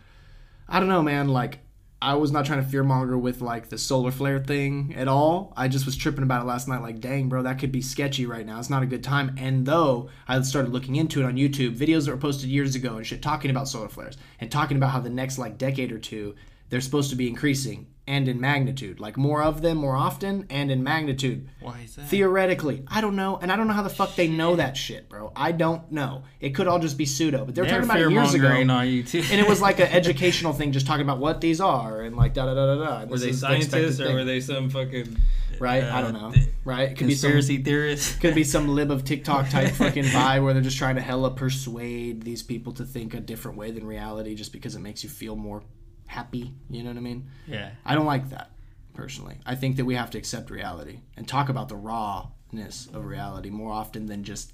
I don't know, man. Like I was not trying to fearmonger with like the solar flare thing at all. I just was tripping about it last night. Like, dang, bro, that could be sketchy right now. It's not a good time. And though I started looking into it on YouTube, videos that were posted years ago and shit talking about solar flares and talking about how the next like decade or two they're supposed to be increasing and in magnitude, like more of them more often and in magnitude. Why is that? Theoretically, I don't know, and I don't know how the fuck they know that shit, bro. I don't know. It could all just be pseudo, but they were They're talking about it years ago, on you too. and it was like an educational thing, just talking about what these are and like da da da da da. and were this they is the expected scientists or thing. were they some fucking right? Uh, I don't know. Right? It could be some conspiracy theorists? could be some lib of TikTok type fucking vibe where they're just trying to hella persuade these people to think a different way than reality just because it makes you feel more happy. You know what I mean? Yeah. I don't like that personally. I think that we have to accept reality and talk about the rawness of reality more often than just,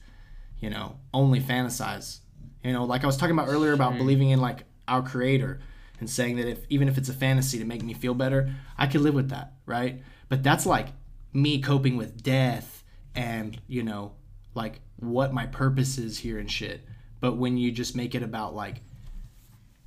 you know, only fantasize. You know, like I was talking about earlier about believing in like our creator and saying that if even if it's a fantasy to make me feel better, I could live with that, right? But that's like me coping with death and, you know, like what my purpose is here and shit. But when you just make it about like,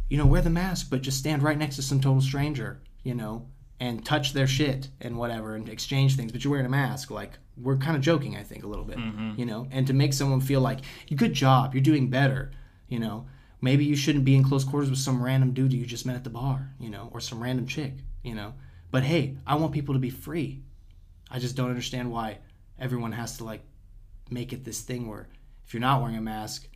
you know, wear the mask, but just stand right next to some total stranger, you know, and touch their shit and whatever and exchange things, but you're wearing a mask, like we're kind of joking, I think, a little bit, mm-hmm. you know, and to make someone feel like, good job, you're doing better, you know. Maybe you shouldn't be in close quarters with some random dude you just met at the bar, you know, or some random chick, you know. But hey, I want people to be free. I just don't understand why everyone has to like make it this thing where if you're not wearing a mask,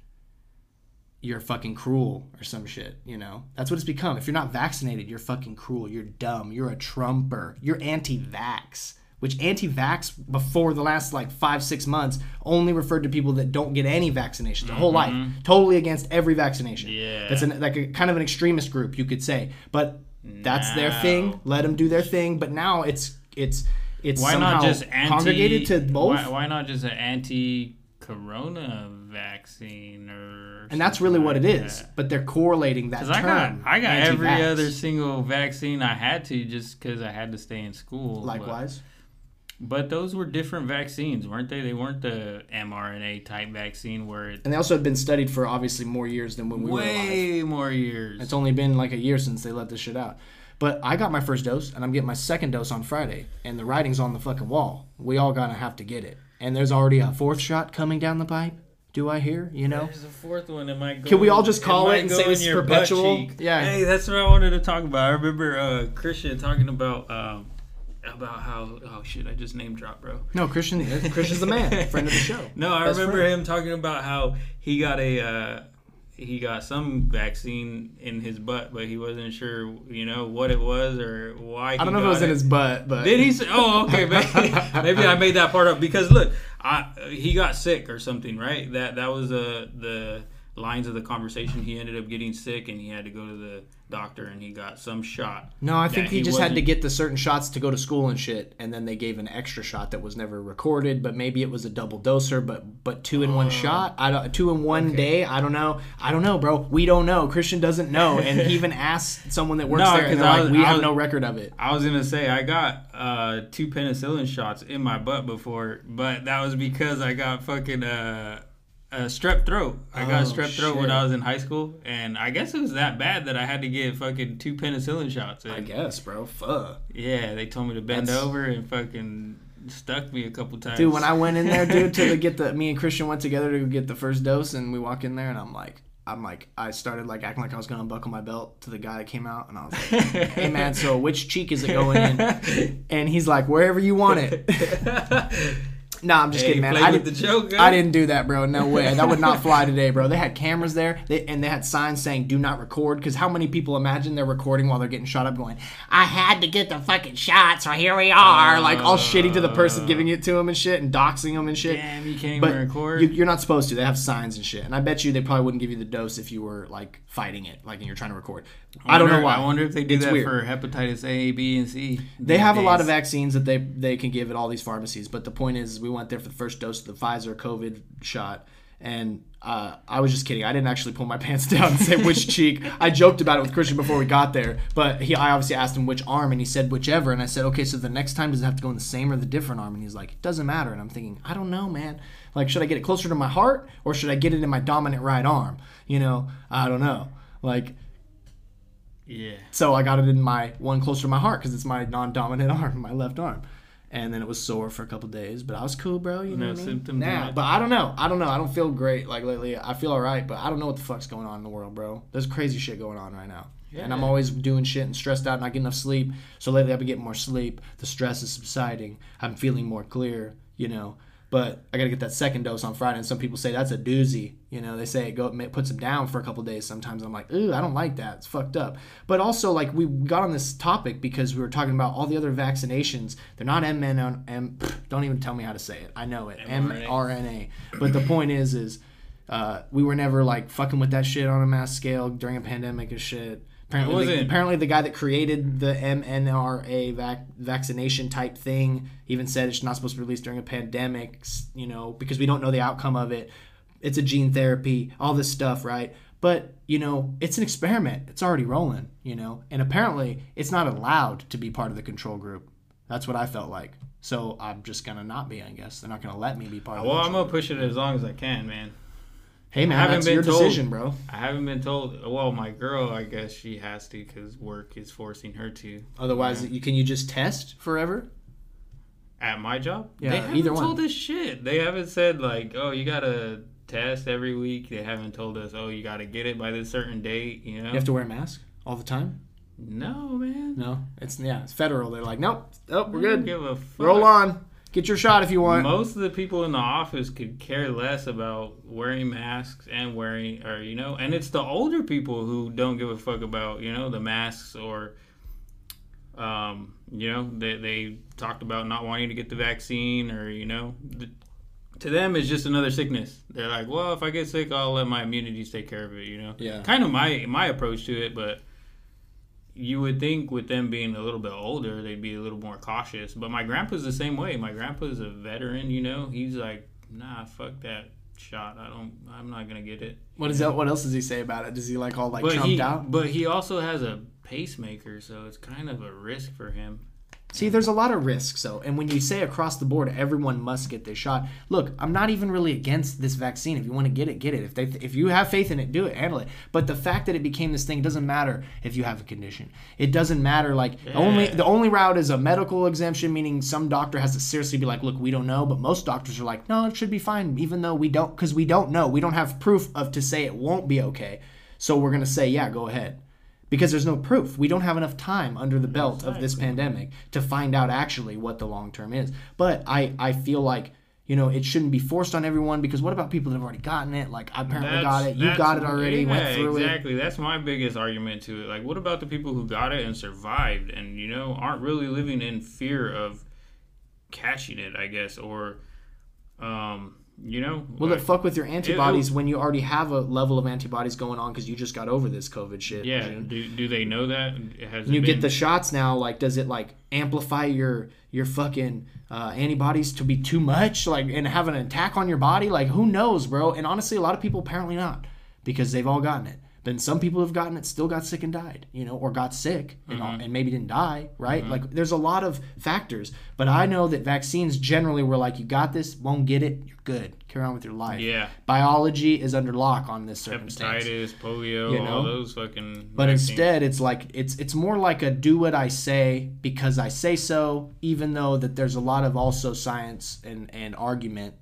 you're fucking cruel or some shit, you know? That's what it's become. If you're not vaccinated, you're fucking cruel. You're dumb. You're a Trumper. You're anti vax. Which anti vax, before the last like five, six months, only referred to people that don't get any vaccinations their whole mm-hmm, life. Mm-hmm. Totally against every vaccination. Yeah. That's an, like a kind of an extremist group, you could say. But that's their thing. Let them do their thing. But now it's, it's, it's Why somehow not just anti? congregated to both. Why, why not just an anti-corona vaccine or? And that's really what it like is. that? but they're correlating that term. I got I got every other single vaccine I had to just because I had to stay in school. but- Likewise. But, those were different vaccines, weren't they? They weren't the mRNA type vaccine where it And they also have been studied for obviously more years than when we were alive. way more years. It's only been like a year since they let this shit out. But I got my first dose, and I'm getting my second dose on Friday, and the writing's on the fucking wall. We all gonna have to get it. And there's already a fourth shot coming down the pipe. Do I hear? You know? There's a fourth one. It might go. Can we all just call might it and say in this is perpetual? Yeah. Hey, that's what I wanted to talk about. I remember uh, Christian talking about um, about how oh shit, I just name dropped, bro. No, Christian. Christian's the man, friend of the show. No, I Best remember friend. him talking about how he got a uh, he got some vaccine in his butt, but he wasn't sure, you know, what it was or why. I don't know if it was in his butt, but Did he say? Oh, okay. Maybe, maybe I made that part up because look, I he got sick or something, right? That that was uh, the lines of the conversation. He ended up getting sick and he had to go to the doctor and he got some shot. No, I think that he, just had to get the certain shots to go to school and shit, and then they gave an extra shot that was never recorded, but maybe it was a double doser, but but two in one shot. I don't two in one day. I don't know. I don't know, bro. We don't know. Christian doesn't know, and he even asked someone that works No, there, and 'cause they're I like, "We have no record of it." I was gonna say I got uh, two penicillin shots in my butt before, but that was because I got fucking uh, uh, strep throat. I got Oh, strep throat when. I was in high school, and I guess it was that bad that I had to get fucking two penicillin shots. I guess, bro. Fuck. yeah, they told me to bend That's- over and fucking stuck me a couple times. Dude, when I went in there, dude, to get the me and Christian went together to get the first dose, and we walk in there, and I'm like, I'm like, I started like acting like I was gonna unbuckle my belt to the guy that came out, and I was like, Hey man, so which cheek is it going in? And he's like, wherever you want it. nah, I'm just Hey, kidding, man. I didn't. the joke. I didn't do that, bro. No way. That would not fly today, bro. They had cameras there, they, and they had signs saying "Do not record." Because how many people imagine they're recording while they're getting shot up, going, "I had to get the fucking shot, so here we are," like all shitty to the person giving it to him and shit, and doxing them and shit. Damn, you can't But even record. you, you're not supposed to. They have signs and shit, and I bet you they probably wouldn't give you the dose if you were like fighting it, like and you're trying to record. I, don't know why. I wonder if they do It's that weird. for hepatitis A, B, and C. They have a lot of vaccines that they they can give at all these pharmacies, but the point is, we went there for the first dose of the Pfizer COVID shot, and uh, I was just kidding. I didn't actually pull my pants down and say which cheek. I joked about it with Christian before we got there, but he I obviously asked him which arm, and he said whichever, and I said, okay, so the next time does it have to go in the same or the different arm? And he's like, it doesn't matter. And I'm thinking, I don't know, man. Like, should I get it closer to my heart or should I get it in my dominant right arm? You know, I don't know. Like, Yeah. so I got it in my one closer to my heart because it's my non-dominant arm, my left arm. And then it was sore for a couple days, but I was cool, bro. You know No what I mean? symptoms Nah, but I don't know. I don't know. I don't feel great like lately. I feel all right, but I don't know what the fuck's going on in the world, bro. There's crazy shit going on right now. And I'm always doing shit and stressed out, and not getting enough sleep. So lately I've been getting more sleep. The stress is subsiding. I'm feeling more clear, you know. But I got to get that second dose on Friday. And some people say that's a doozy. You know, they say it go it puts them down for a couple days sometimes. I'm like, ooh, I don't like that. It's fucked up. But also, like, we got on this topic because we were talking about all the other vaccinations. They're not mRNA. M, don't even tell me how to say it. I know it. mRNA. mRNA. But the point is, is uh, we were never like fucking with that shit on a mass scale during a pandemic and shit. Apparently, the, apparently the guy that created the mNRA vac- vaccination type thing even said it's not supposed to be released during a pandemic, you know, because we don't know the outcome of it. It's a gene therapy, all this stuff, right? But, you know, it's an experiment. It's already rolling, you know, and apparently it's not allowed to be part of the control group. That's what I felt like. So I'm just going to not be, I guess. They're not going to let me be part of the Well, I'm gonna push it as long as I can, man. Hey man, haven't that's been your told. decision, bro. I haven't been told. Well, my girl, I guess she has to because work is forcing her to. Otherwise, you can you just test forever? At my job, Yeah, they haven't either one. told us shit. They haven't said like, oh, you gotta test every week. They haven't told us, oh, you gotta get it by this certain date. You know? You have to wear a mask all the time. no, man. No, it's yeah, it's federal. They're like, nope, oh, we're good. Give a fuck. Roll on, get your shot if you want. Most of the people in the office could care less about wearing masks and wearing, or you know, and it's the older people who don't give a fuck about, you know, the masks or, um, you know, they they talked about not wanting to get the vaccine or you know, the, to them it's just another sickness. They're like, well, if I get sick, I'll let my immunities take care of it. You know, Yeah. kind of my my approach to it, but. You would think with them being a little bit older, they'd be a little more cautious. But my grandpa's the same way. My grandpa's a veteran, you know. He's like, nah, fuck that shot. I don't. I'm not gonna get it. What is that? What else does he say about it? Does he like all like but he, out? but he also has a pacemaker, so it's kind of a risk for him. See, there's a lot of risks, though. And when you say across the board, everyone must get this shot. Look, I'm not even really against this vaccine. If you want to get it, get it. If they, if you have faith in it, do it, handle it. But the fact that it became this thing doesn't matter if you have a condition. It doesn't matter. Like only the only route is a medical exemption, meaning some doctor has to seriously be like, look, we don't know. But most doctors are like, no, it should be fine, even though we don't, because we don't know. We don't have proof of to say it won't be okay. So we're gonna say, yeah, go ahead because there's no proof. We don't have enough time under the belt of this pandemic to find out actually what the long term is. But I, I feel like, you know, it shouldn't be forced on everyone because what about people that have already gotten it? Like, I apparently got it. You got it already, yeah, went through it. exactly. That's my biggest argument to it. Like, what about the people who got it and survived, and you know, aren't really living in fear of catching it? I guess, or, um, you know, Will like- it fuck with your antibodies when you already have a level of antibodies going on because you just got over this COVID shit? yeah. Do, do they know that? Has it you get the shots now like does it like amplify your your fucking uh, antibodies to be too much like and have an attack on your body like who knows bro and honestly a lot of people apparently not because they've all gotten it then some people have gotten it still got sick and died you know or got sick and, Mm-hmm. and maybe didn't die right like there's a lot of factors but i know that vaccines generally were like you got this won't get it you're good carry on with your life Yeah. biology is under lock on this circumstance hepatitis, polio, You all those fucking. but vaccines. instead, it's like it's it's more like a do what I say because I say so, even though that there's a lot of also science and, and argument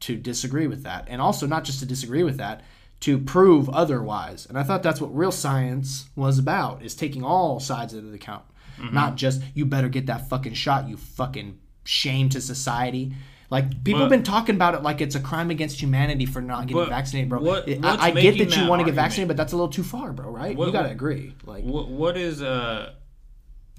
to disagree with that. And also not just to disagree with that, to prove otherwise. And I thought that's what real science was about, is taking all sides into account. Not just you better get that fucking shot, you fucking shame to society. Like people have been talking about it like it's a crime against humanity for not getting vaccinated, bro. what- I, I get making that you want to get vaccinated, but that's a little too far, bro. Right? You gotta agree. Like, what what is uh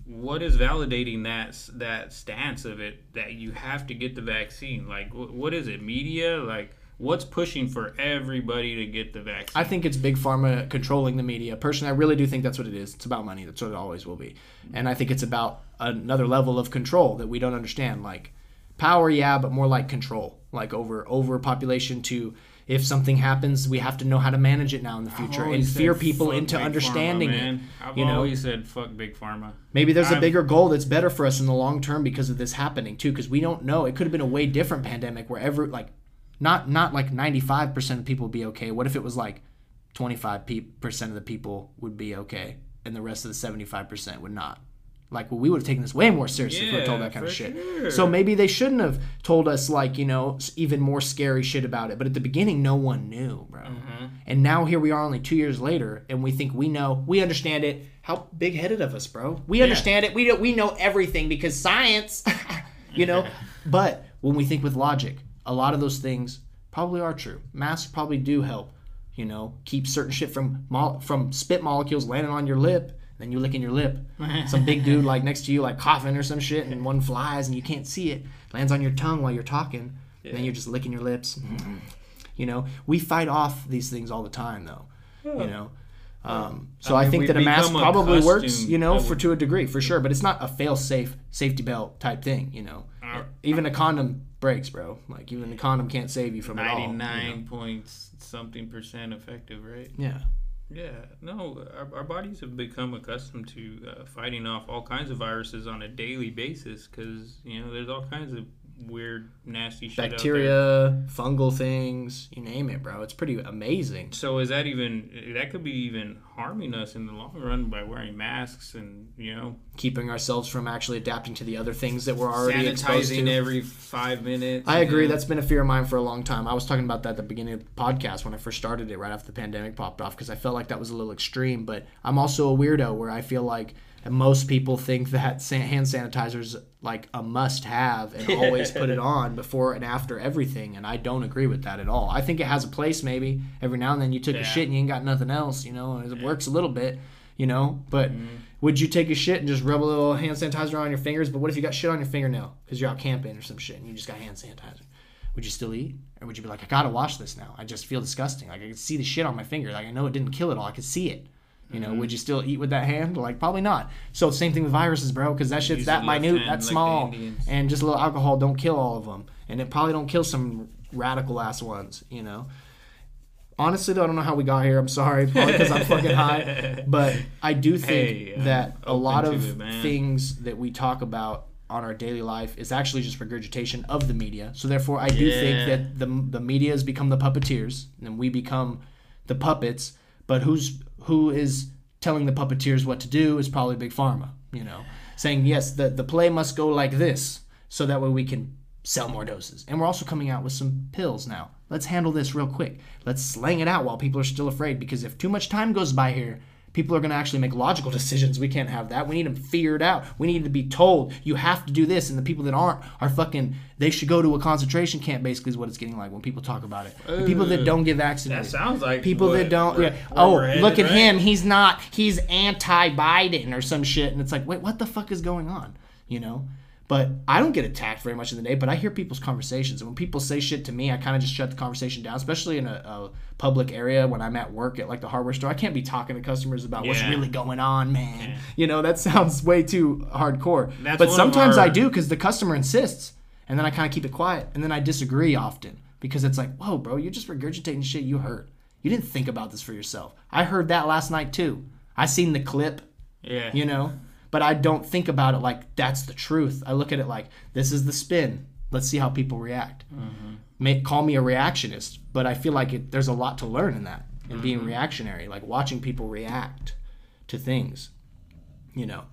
what is validating that that stance of it that you have to get the vaccine like wh- what is it media like what's pushing for everybody to get the vaccine I think it's big pharma controlling the media. Personally, I really do think that's what it is. It's about money. That's what it always will be. And I think it's about another level of control that we don't understand. Like power, yeah, but more like control. Like over overpopulation to if something happens, we have to know how to manage it now in the future and fear people into Pharma, understanding man. it. I've you know? always said fuck big pharma Maybe there's a I've- bigger goal that's better for us in the long term because of this happening too. Because we don't know. It could have been a way different pandemic where every like, not not like 95 percent of people would be okay. What if it was like 25 percent of the people would be okay and the rest of the 75 percent would not? Like, well, we would have taken this way more seriously if we were told that kind of shit. sure. So maybe they shouldn't have told us like you know even more scary shit about it. But at the beginning, no one knew, bro. Mm-hmm. And now here we are, only two years later, and we think we know, we understand it. How big headed of us, bro? We understand it. We we know everything because science, you know. but when we think with logic, a lot of those things probably are true. Masks probably do help, you know, keep certain shit from mol- from spit molecules landing on your lip. Then you licking your lip. Some big dude like next to you, like coughing or some shit, and one flies and you can't see it. Lands on your tongue while you're talking. And then you're just licking your lips. You know, we fight off these things all the time, though. You know, um, so I I, think that a mask probably works. You know, for to a degree, for sure. But it's not a fail-safe safety belt type thing. You know, Uh, even a condom breaks, bro. Like even the condom can't save you from it all. you know? 99 point something percent effective right Yeah. Yeah, no, our, our bodies have become accustomed to uh, fighting off all kinds of viruses on a daily basis because, you know, there's all kinds of weird, nasty shit. out there. Bacteria, fungal things, you name it, bro. It's pretty amazing. So is that even that could be even harming us in the long run by wearing masks and you know Keeping ourselves from actually adapting to the other things that we're already sanitizing every five minutes? I agree. know? That's been a fear of mine for a long time. I was talking about that at the beginning of the podcast when I first started it, right after the pandemic popped off, because I felt like that was a little extreme. But I'm also a weirdo where I feel like most people think that hand sanitizer is like a must-have and always put it on before and after everything, and I don't agree with that at all. I think it has a place maybe every now and then. You took a shit and you ain't got nothing else, you know, and it works a little bit. You know, but Mm-hmm. would you take a shit and just rub a little hand sanitizer on your fingers? But what if you got shit on your fingernail because you're out camping or some shit and you just got hand sanitizer? would you still eat? Or would you be like, I gotta wash this now? I just feel disgusting. Like I can see the shit on my finger. Like I know it didn't kill it all. I could see it. You know, would you still eat with that hand? Like probably not. So same thing with viruses, bro, because that shit's that minute, hand that small, and just a little alcohol don't kill all of them, and it probably don't kill some radical ass ones. You know. Honestly, though, I don't know how we got here. I'm sorry, probably because I'm fucking high. But I do think Hey, that a lot of it, things that we talk about on our daily life is actually just regurgitation of the media. So therefore, I do think that the the media has become the puppeteers, and we become the puppets. But who's who is telling the puppeteers what to do is probably big pharma. You know, saying yes, the the play must go like this, so that way we can sell more doses. And we're also coming out with some pills now. Let's handle this real quick. Let's slang it out while people are still afraid. Because if too much time goes by here, people are going to actually make logical decisions. We can't have that. We need them figured out. We need to be told you have to do this. And the people that aren't are fucking. They should go to a concentration camp. Basically, is what it's getting like when people talk about it. The people that don't get vaccinated. That sounds like People that don't, yeah. Oh, headed, look at right? him. He's not. He's anti-Biden or some shit. And it's like, wait, what the fuck is going on? You know. But I don't get attacked very much in the day. But I hear people's conversations, and when people say shit to me, I kind of just shut the conversation down. Especially in a, a public area when I'm at work at like the hardware store, I can't be talking to customers about what's really going on, man. Yeah. You know that sounds way too hardcore. That's but sometimes I do because the customer insists, and then I kind of keep it quiet, and then I disagree often because it's like, whoa, bro, you're just regurgitating shit you heard. You didn't think about this for yourself. I heard that last night too. I seen the clip, Yeah. you know, but I don't think about it like that's the truth. I look at it like this is the spin. Let's see how people react. May, call me a reactionist, but I feel like it, there's a lot to learn in that in being reactionary, like watching people react to things, you know,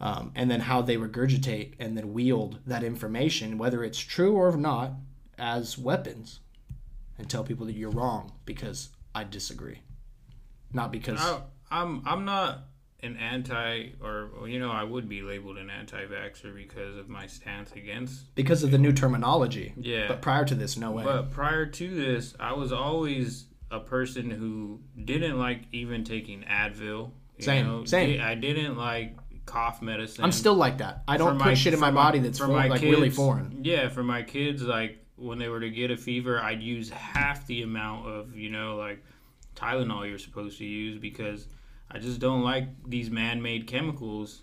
um, and then how they regurgitate and then wield that information, whether it's true or not, as weapons, and tell people that you're wrong because I disagree, not because I, I'm I'm not an anti or you know I would be labeled an anti-vaxxer because of my stance against. because of the new terminology. Yeah. But prior to this, no way. But prior to this, I was always a person who didn't like even taking Advil. you Same, know. same. I didn't like cough medicine. I'm still like that. I don't put shit in my body that's for for my like kids, really foreign. Yeah, for my kids, like when they were to get a fever, I'd use half the amount of you know like Tylenol you're supposed to use because I just don't like these man-made chemicals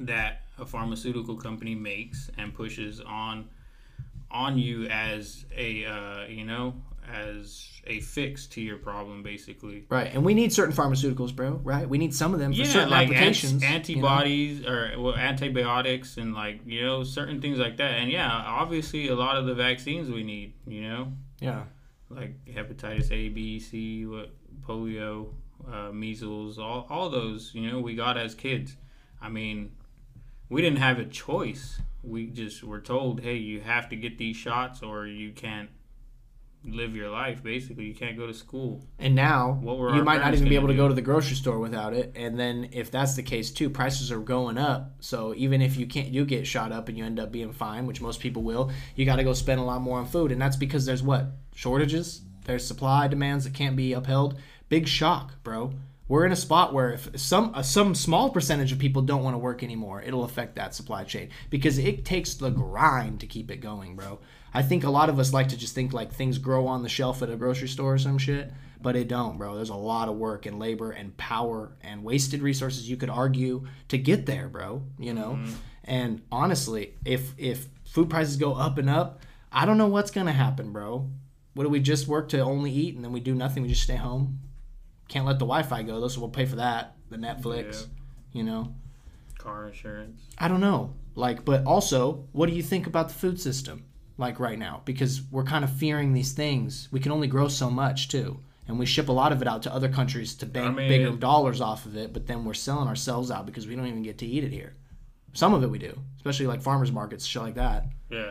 that a pharmaceutical company makes and pushes on on you as a uh, you know as a fix to your problem basically Right. And we need certain pharmaceuticals, bro. Right. We need some of them for yeah, certain like applications. ant- you know? antibodies or well, antibiotics and like you know certain things like that. And yeah, obviously a lot of the vaccines we need, you know, Yeah. like hepatitis A, B, C, what polio, uh, measles, all all those, you know, we got as kids. I mean, we didn't have a choice. We just were told, hey, you have to get these shots or you can't live your life. Basically, you can't go to school. And now What were you might not even be able to do? go to the grocery store without it. And then if that's the case too, prices are going up. So even if you can't you get shot up and you end up being fine, which most people will, you got to go spend a lot more on food. And that's because there's what shortages. There's supply demands that can't be upheld. Big shock, bro. We're in a spot where if some uh, some small percentage of people don't want to work anymore, it'll affect that supply chain because it takes the grind to keep it going, bro. I think a lot of us like to just think like things grow on the shelf at a grocery store or some shit, but it don't, bro. There's a lot of work and labor and power and wasted resources you could argue to get there, bro. You know, and honestly, if if food prices go up and up, I don't know what's gonna happen, bro. What do we just work to only eat and then we do nothing? We just stay home. Can't let the Wi-Fi go though, so we'll pay for that. The Netflix, you know. car insurance. I don't know. Like, but also, what do you think about the food system? Like right now, because we're kind of fearing these things. We can only grow so much too, and we ship a lot of it out to other countries to bank mean, bigger dollars off of it. But then we're selling ourselves out because we don't even get to eat it here. Some of it we do, especially like farmers markets, shit like that. Yeah.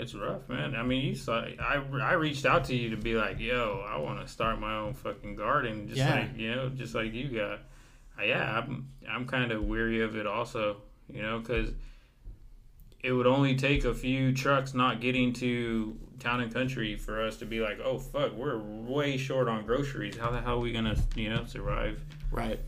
It's rough, man. I mean, you saw. I, I reached out to you to be like, "Yo, I want to start my own fucking garden, just Yeah. like you know, just like you got." Uh, yeah, I'm I'm kind of weary of it, also, you know, because it would only take a few trucks not getting to town and country for us to be like, "Oh fuck, we're way short on groceries. How the hell are we gonna, you know, survive?" Right.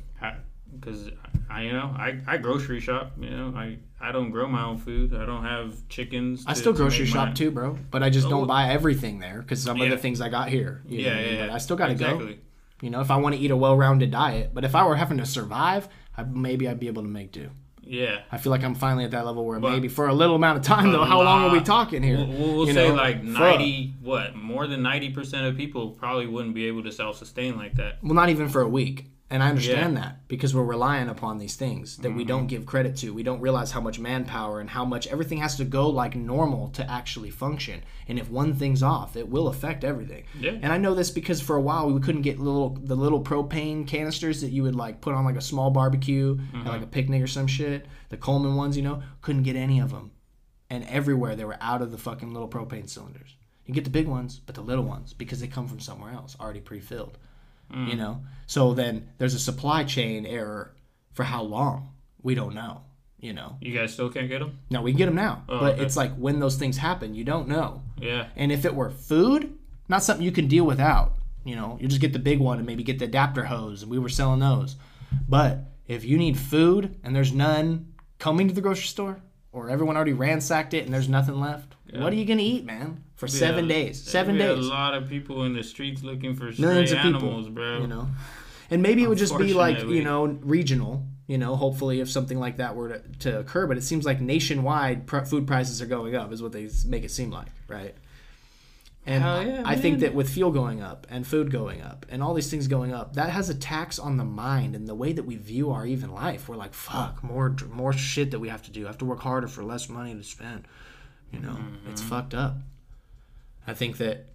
Because I, you know, I, I grocery shop. You know, I, I don't grow my own food. I don't have chickens. I to- still grocery make shop my- too, bro. But I just Oh, don't buy everything there because some of the things I got here. you know Yeah, I mean? yeah, But. I still got to go. You know, if I want to eat a well-rounded diet, but if I were having to survive, I, maybe I'd be able to make do. Yeah. I feel like I'm finally at that level where But- maybe for a little amount of time, though. How long are we talking here? We'll, we'll, say know? like ninety. What more than ninety percent of people probably wouldn't be able to self sustain like that. Well, not even for a week. And I understand Yeah. that because we're relying upon these things that we don't mm-hmm. give credit to. We don't realize how much manpower and how much everything has to go like normal to actually function. And if one thing's off, it will affect everything. Yeah. And I know this because for a while we couldn't get little the little propane canisters that you would like put on like a small barbecue at like a mm-hmm. picnic or some shit. The Coleman ones, you know, couldn't get any of them. And everywhere they were out of the fucking little propane cylinders. You get the big ones, but the little ones because they come from somewhere else, already pre-filled you mm. know? So then there's a supply chain error for how long? We don't know you know? You guys still can't get them. no we can get them now Oh, but okay. it's like when those things happen you don't know. Yeah. and if it were food not something you can deal without you know? You just get the big one and maybe get the adapter hose and we were selling those. But if you need food and there's none coming to the grocery store or everyone already ransacked it and there's nothing left what are you gonna eat man for seven Yeah, days seven days A lot of people in the streets looking for stray millions of animals, people, bro. You know, and maybe it would just be like you know regional. You know, hopefully if something like that were to, to occur, but it seems like nationwide pr- food prices are going up, is what they make it seem like, right? And yeah, I think that with fuel going up and food going up and all these things going up, that has a tax on the mind and the way that we view our even life. We're like, fuck, more more shit that we have to do. I have to work harder for less money to spend. You know, it's Mm-hmm. fucked up. I think that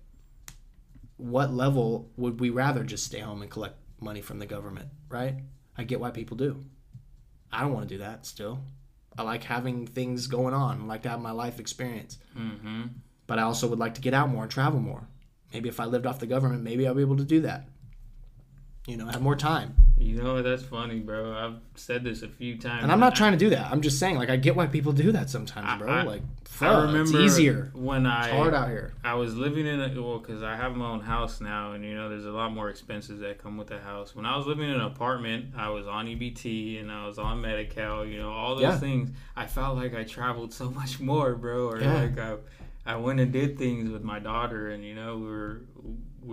what level would we rather just stay home and collect money from the government, right? I get why people do. I don't want to do that still. I like having things going on. I like to have my life experience. Mm-hmm. But I also would like to get out more and travel more. Maybe if I lived off the government, maybe I'll be able to do that. You know, have more time. You know that's funny, bro. I've said this a few times. And I'm not trying to do that. I'm just saying, like, I get why people do that sometimes, bro. I- like, I remember it's easier. when I It's hard out here. I was living in a well because I have my own house now, and you know there's a lot more expenses that come with the house. When I was living in an apartment, I was on EBT and I was on Medi-Cal. You know all those Yeah. things. I felt like I traveled so much more, bro. Or Yeah. like I, I went and did things with my daughter, and you know we were we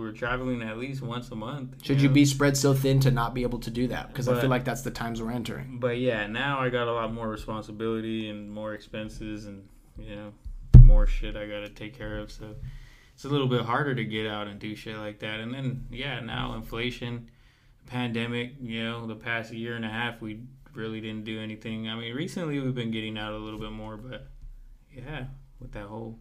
were traveling at least once a month. Should you know? be spread so thin to not be able to do that? Because I feel like that's the times we're entering. But yeah, now I got a lot more responsibility and more expenses and you know more shit I got to take care of. So it's a little bit harder to get out and do shit like that. And then yeah, now inflation, pandemic. You know, the past year and a half we really didn't do anything. I mean, recently we've been getting out a little bit more, but yeah, with that whole.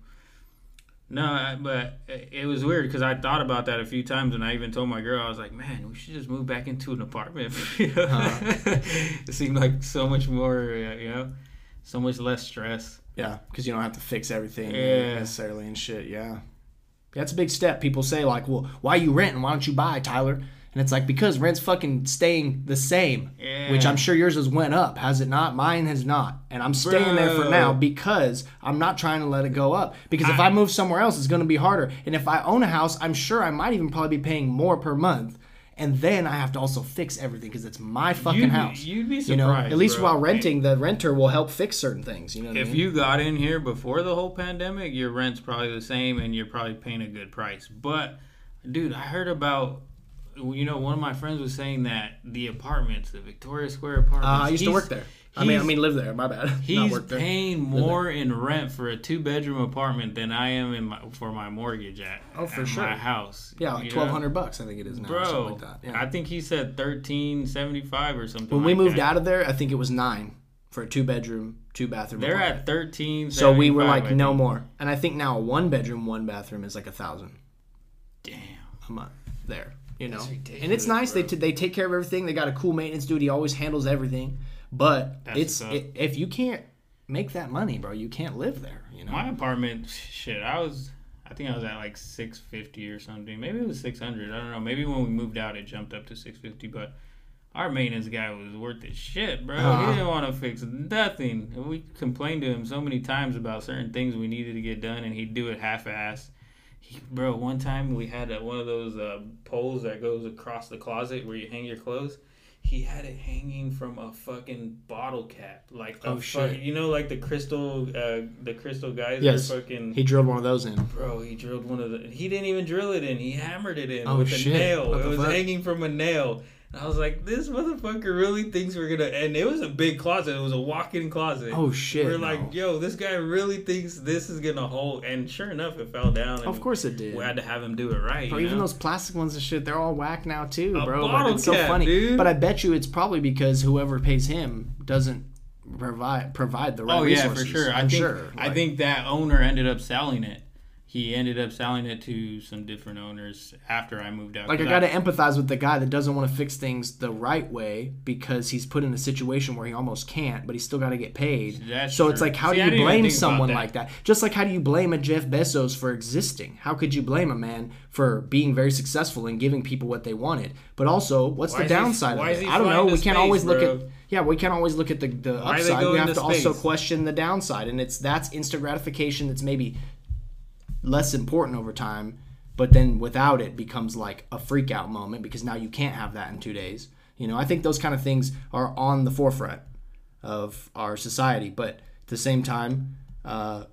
No, but it was weird because I thought about that a few times, and I even told my girl, I was like, "Man, we should just move back into an apartment." Uh-huh. it seemed like so much more, uh, you know, so much less stress. Yeah, because you don't have to fix everything Yeah. necessarily and shit. Yeah, that's a big step. People say like, "Well, why you renting? Why don't you buy, Tyler?" And it's like because rent's fucking staying the same, Yeah. which I'm sure yours has went up, has it not? Mine has not, and I'm staying there for now because I'm not trying to let it go up. Because if ah. I move somewhere else, it's going to be harder. And if I own a house, I'm sure I might even probably be paying more per month. And then I have to also fix everything because it's my fucking You'd house. you'd be You know, at least bro. while renting, the renter will help fix certain things. You know what I If mean? you got in here before the whole pandemic, your rent's probably the same, and you're probably paying a good price. But, dude, I heard about. You know, one of my friends was saying that the apartments, the Victoria Square apartments. Uh, I used to work there. I mean, I mean, live there. My bad. He's paying more in rent for a two bedroom apartment than I am in my, for my mortgage at, Oh, for at sure. my house. Yeah, like twelve hundred bucks. I think it is now, or Bro, something like that. Yeah. I think he said thirteen seventy five or something. when we like moved that. out of there, I think it was nine for a two bedroom, two bathroom. They're apartment. at thirteen. So we were like, no more. And I think now a one bedroom, one bathroom is like a thousand Damn. a month there. You know, and it's nice. They bro. t- they take care of everything. They got a cool maintenance dude. He always handles everything. But That's it's it, if you can't make that money, bro, you can't live there. You know, My apartment, shit. I was, I think I was at like six fifty or something. Maybe it was six hundred. I don't know. Maybe when we moved out, it jumped up to six fifty. But our maintenance guy was worth his shit, bro. Uh-huh. He didn't want to fix nothing. And We complained to him so many times about certain things we needed to get done, and he'd do it half-ass. He, bro, one time we had a, one of those uh, poles that goes across the closet where you hang your clothes. He had it hanging from a fucking bottle cap, like Oh, shit. you know, like the crystal, uh, the crystal guys. Yes. fucking. he drilled one of those in. Bro, he drilled one of the. He didn't even drill it in. He hammered it in Oh, with shit. a nail. What It was fuck? hanging from a nail. And I was like, this motherfucker really thinks we're gonna. And it was a big closet. It was a walk-in closet. Oh shit! We're no. like, yo, this guy really thinks this is gonna hold. And sure enough, it fell down. Of course it did. we had to have him do it right. You even know? those plastic ones and shit, they're all whack now too, A bro. It's so funny. dude. But I bet you it's probably because whoever pays him doesn't provide provide the right Oh yeah, resources. for sure. I I'm think sure. I think that owner ended up selling it. He ended up selling it to some different owners after I moved out. like I got to empathize with the guy that doesn't want to fix things the right way because he's put in a situation where he almost can't, but he's still got to get paid. That's so it's like, how See, do you blame someone that. like that? Just like how do you blame a Jeff Bezos for existing? How could you blame a man for being very successful and giving people what they wanted? But also, what's Why the is he- downside of it? I don't know. We can't space, always look bro? at yeah, we can't always look at the, the Why upside. We have to to also question the downside, and it's that's instant gratification. That's maybe less important over time, but then without it becomes like a freak out moment because now you can't have that in two days. You know, I think those kind of things are on the forefront of our society, but at the same time, uh,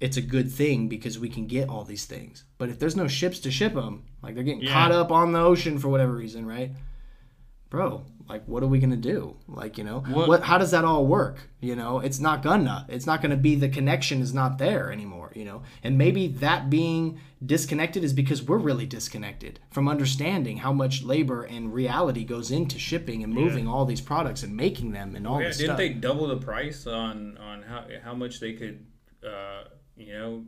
it's a good thing because we can get all these things. But if there's no ships to ship them, like they're getting Yeah. caught up on the ocean for whatever reason, right? Bro, like what are we gonna do? Like you know, What- what? How does that all work? You know, it's not gonna. It's not gonna be the connection is not there anymore. You know, and maybe that being disconnected is because we're really disconnected from understanding how much labor and reality goes into shipping and moving all these products and making them and all Yeah, this didn't stuff. they double the price on on how how much they could, uh, you know,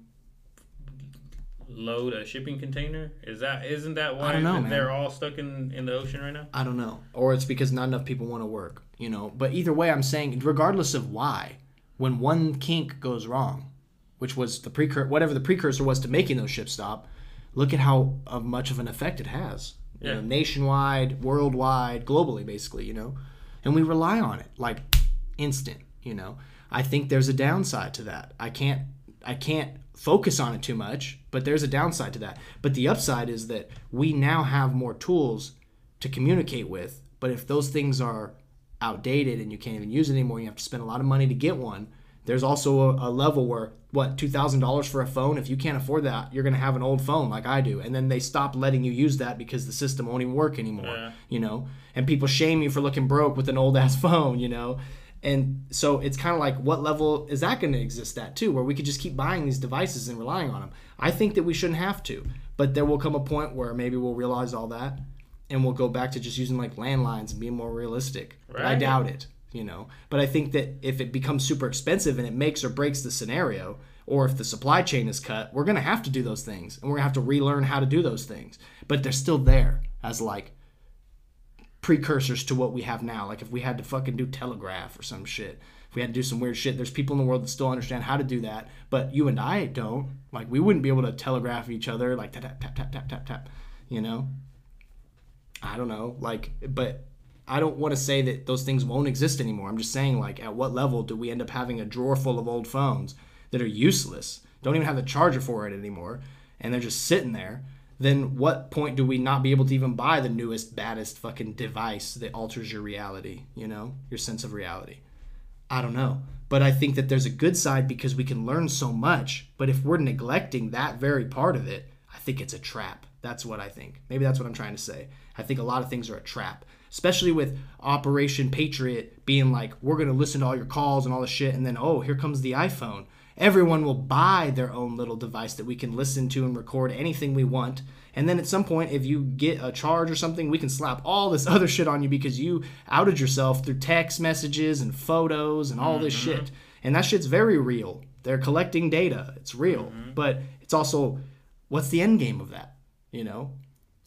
load a shipping container? Is that isn't that why don't know, man. they're all stuck in in the ocean right now? I don't know. Or it's because not enough people want to work, you know. But either way, I'm saying, regardless of why, when one kink goes wrong, which was the precursor, whatever the precursor was to making those ships stop, look at how uh, much of an effect it has. You know, nationwide, worldwide, globally, basically, you know. And we rely on it like instant, you know. I think there's a downside to that. I can't I can't focus on it too much, but there's a downside to that. But the upside is that we now have more tools to communicate with. But if those things are outdated and you can't even use it anymore, you have to spend a lot of money to get one. There's also a, a level where what two thousand dollars for a phone. If you can't afford that, you're gonna have an old phone like I do, and then they stop letting you use that because the system won't even work anymore. Yeah. You know, and people shame you for looking broke with an old ass phone. You know, and so it's kind of like what level is that going to exist at too, where we could just keep buying these devices and relying on them. I think that we shouldn't have to, but there will come a point where maybe we'll realize all that, and we'll go back to just using like landlines and being more realistic. But I doubt it, you know. But I think that if it becomes super expensive and it makes or breaks the scenario, or if the supply chain is cut, we're going to have to do those things, and we're going to have to relearn how to do those things. But they're still there as like precursors to what we have now. Like if we had to fucking do telegraph or some shit, we had to do some weird shit, there's people in the world that still understand how to do that, but you and I don't. Like we wouldn't be able to telegraph each other like tap tap tap tap tap tap tap. You know? I don't know. Like, but I don't want to say that those things won't exist anymore. I'm just saying like at what level do we end up having a drawer full of old phones that are useless? Don't even have the charger for it anymore, and they're just sitting there then what point do we not be able to even buy the newest, baddest fucking device that alters your reality, you know, your sense of reality? I don't know. But I think that there's a good side because we can learn so much. But if we're neglecting that very part of it, I think it's a trap. That's what I think. Maybe that's what I'm trying to say. I think a lot of things are a trap, especially with Operation Patriot being like, we're going to listen to all your calls and all the shit. And then, oh, here comes the iPhone everyone will buy their own little device that we can listen to and record anything we want And then at some point, if you get a charge or something, we can slap all this other shit on you because you outed yourself through text messages and photos and all this mm-hmm. shit. And that shit's very real. They're collecting data. It's real. Mm-hmm. But it's also, what's the end game of that? You know?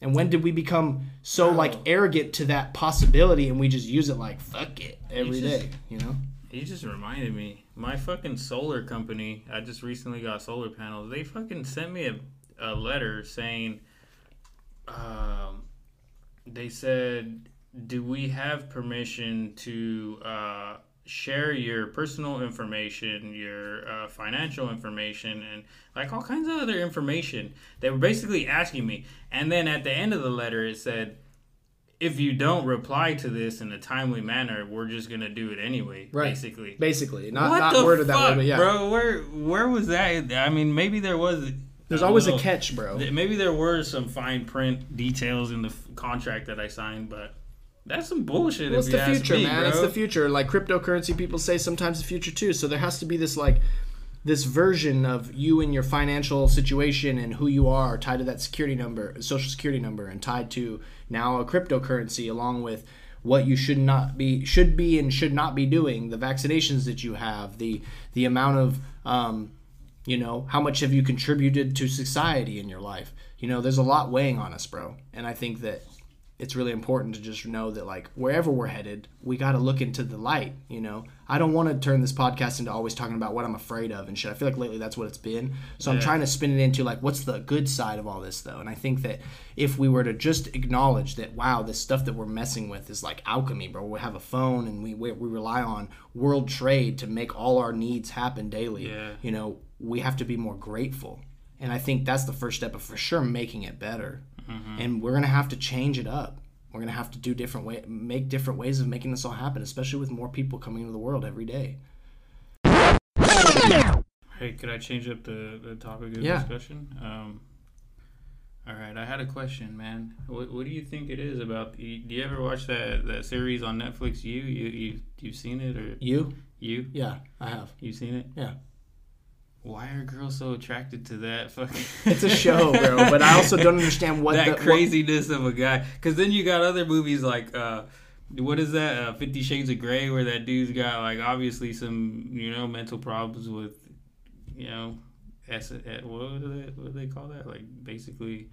And when did we become so like arrogant to that possibility and we just use it like fuck it every just- day? You know? You just reminded me. My fucking solar company, I just recently got solar panels. They fucking sent me a, a letter saying, um, they said, do we have permission to uh, share your personal information, your uh, financial information, and like all kinds of other information? They were basically asking me. And then at the end of the letter, it said, if you don't reply to this in a timely manner, we're just gonna do it anyway. Right. Basically, Basically. Not, what not worded fuck, that way, but yeah. bro? Where where was that? I mean, maybe there was. There's always a catch, bro. Maybe there were some fine print details in the f- contract that I signed, but that's some bullshit. Well, it's the future, me, man. Bro. It's the future. Like cryptocurrency, people say sometimes the future too. So there has to be this like this version of you and your financial situation and who you are tied to that security number, social security number, and tied to now a cryptocurrency along with what you should not be should be and should not be doing, the vaccinations that you have, the the amount of um, you know how much have you contributed to society in your life. You know, there's a lot weighing on us, bro, and I think that it's really important to just know that like wherever we're headed we got to look into the light you know? I don't want to turn this podcast into always talking about what i'm afraid of and shit. I feel like lately that's what it's been. So i'm trying to spin it into like what's the good side of all this though? And i think that if we were to just acknowledge that wow this stuff that we're messing with is like alchemy bro. We have a phone and we we, we rely on world trade to make all our needs happen daily Yeah. you know we have to be more grateful and i think that's the first step of for sure making it better and we're gonna have to change it up we're gonna have to do different way make different ways of making this all happen especially with more people coming into the world every day Hey, could I change up the, the topic of Yeah. discussion? Um, all right, I had a question, man. What, what do you think it is about? Do you ever watch that, that series on Netflix? You you you you've seen it or you you yeah i have you seen it? Yeah. Why are girls so attracted to that it's a show bro but i also don't understand what that the, what- craziness of a guy. Because then you got other movies like. uh what is that? Uh, Fifty Shades of Grey, where that dude's got like obviously some you know mental problems with, you know, S- eh, what do they what do they call that? Like basically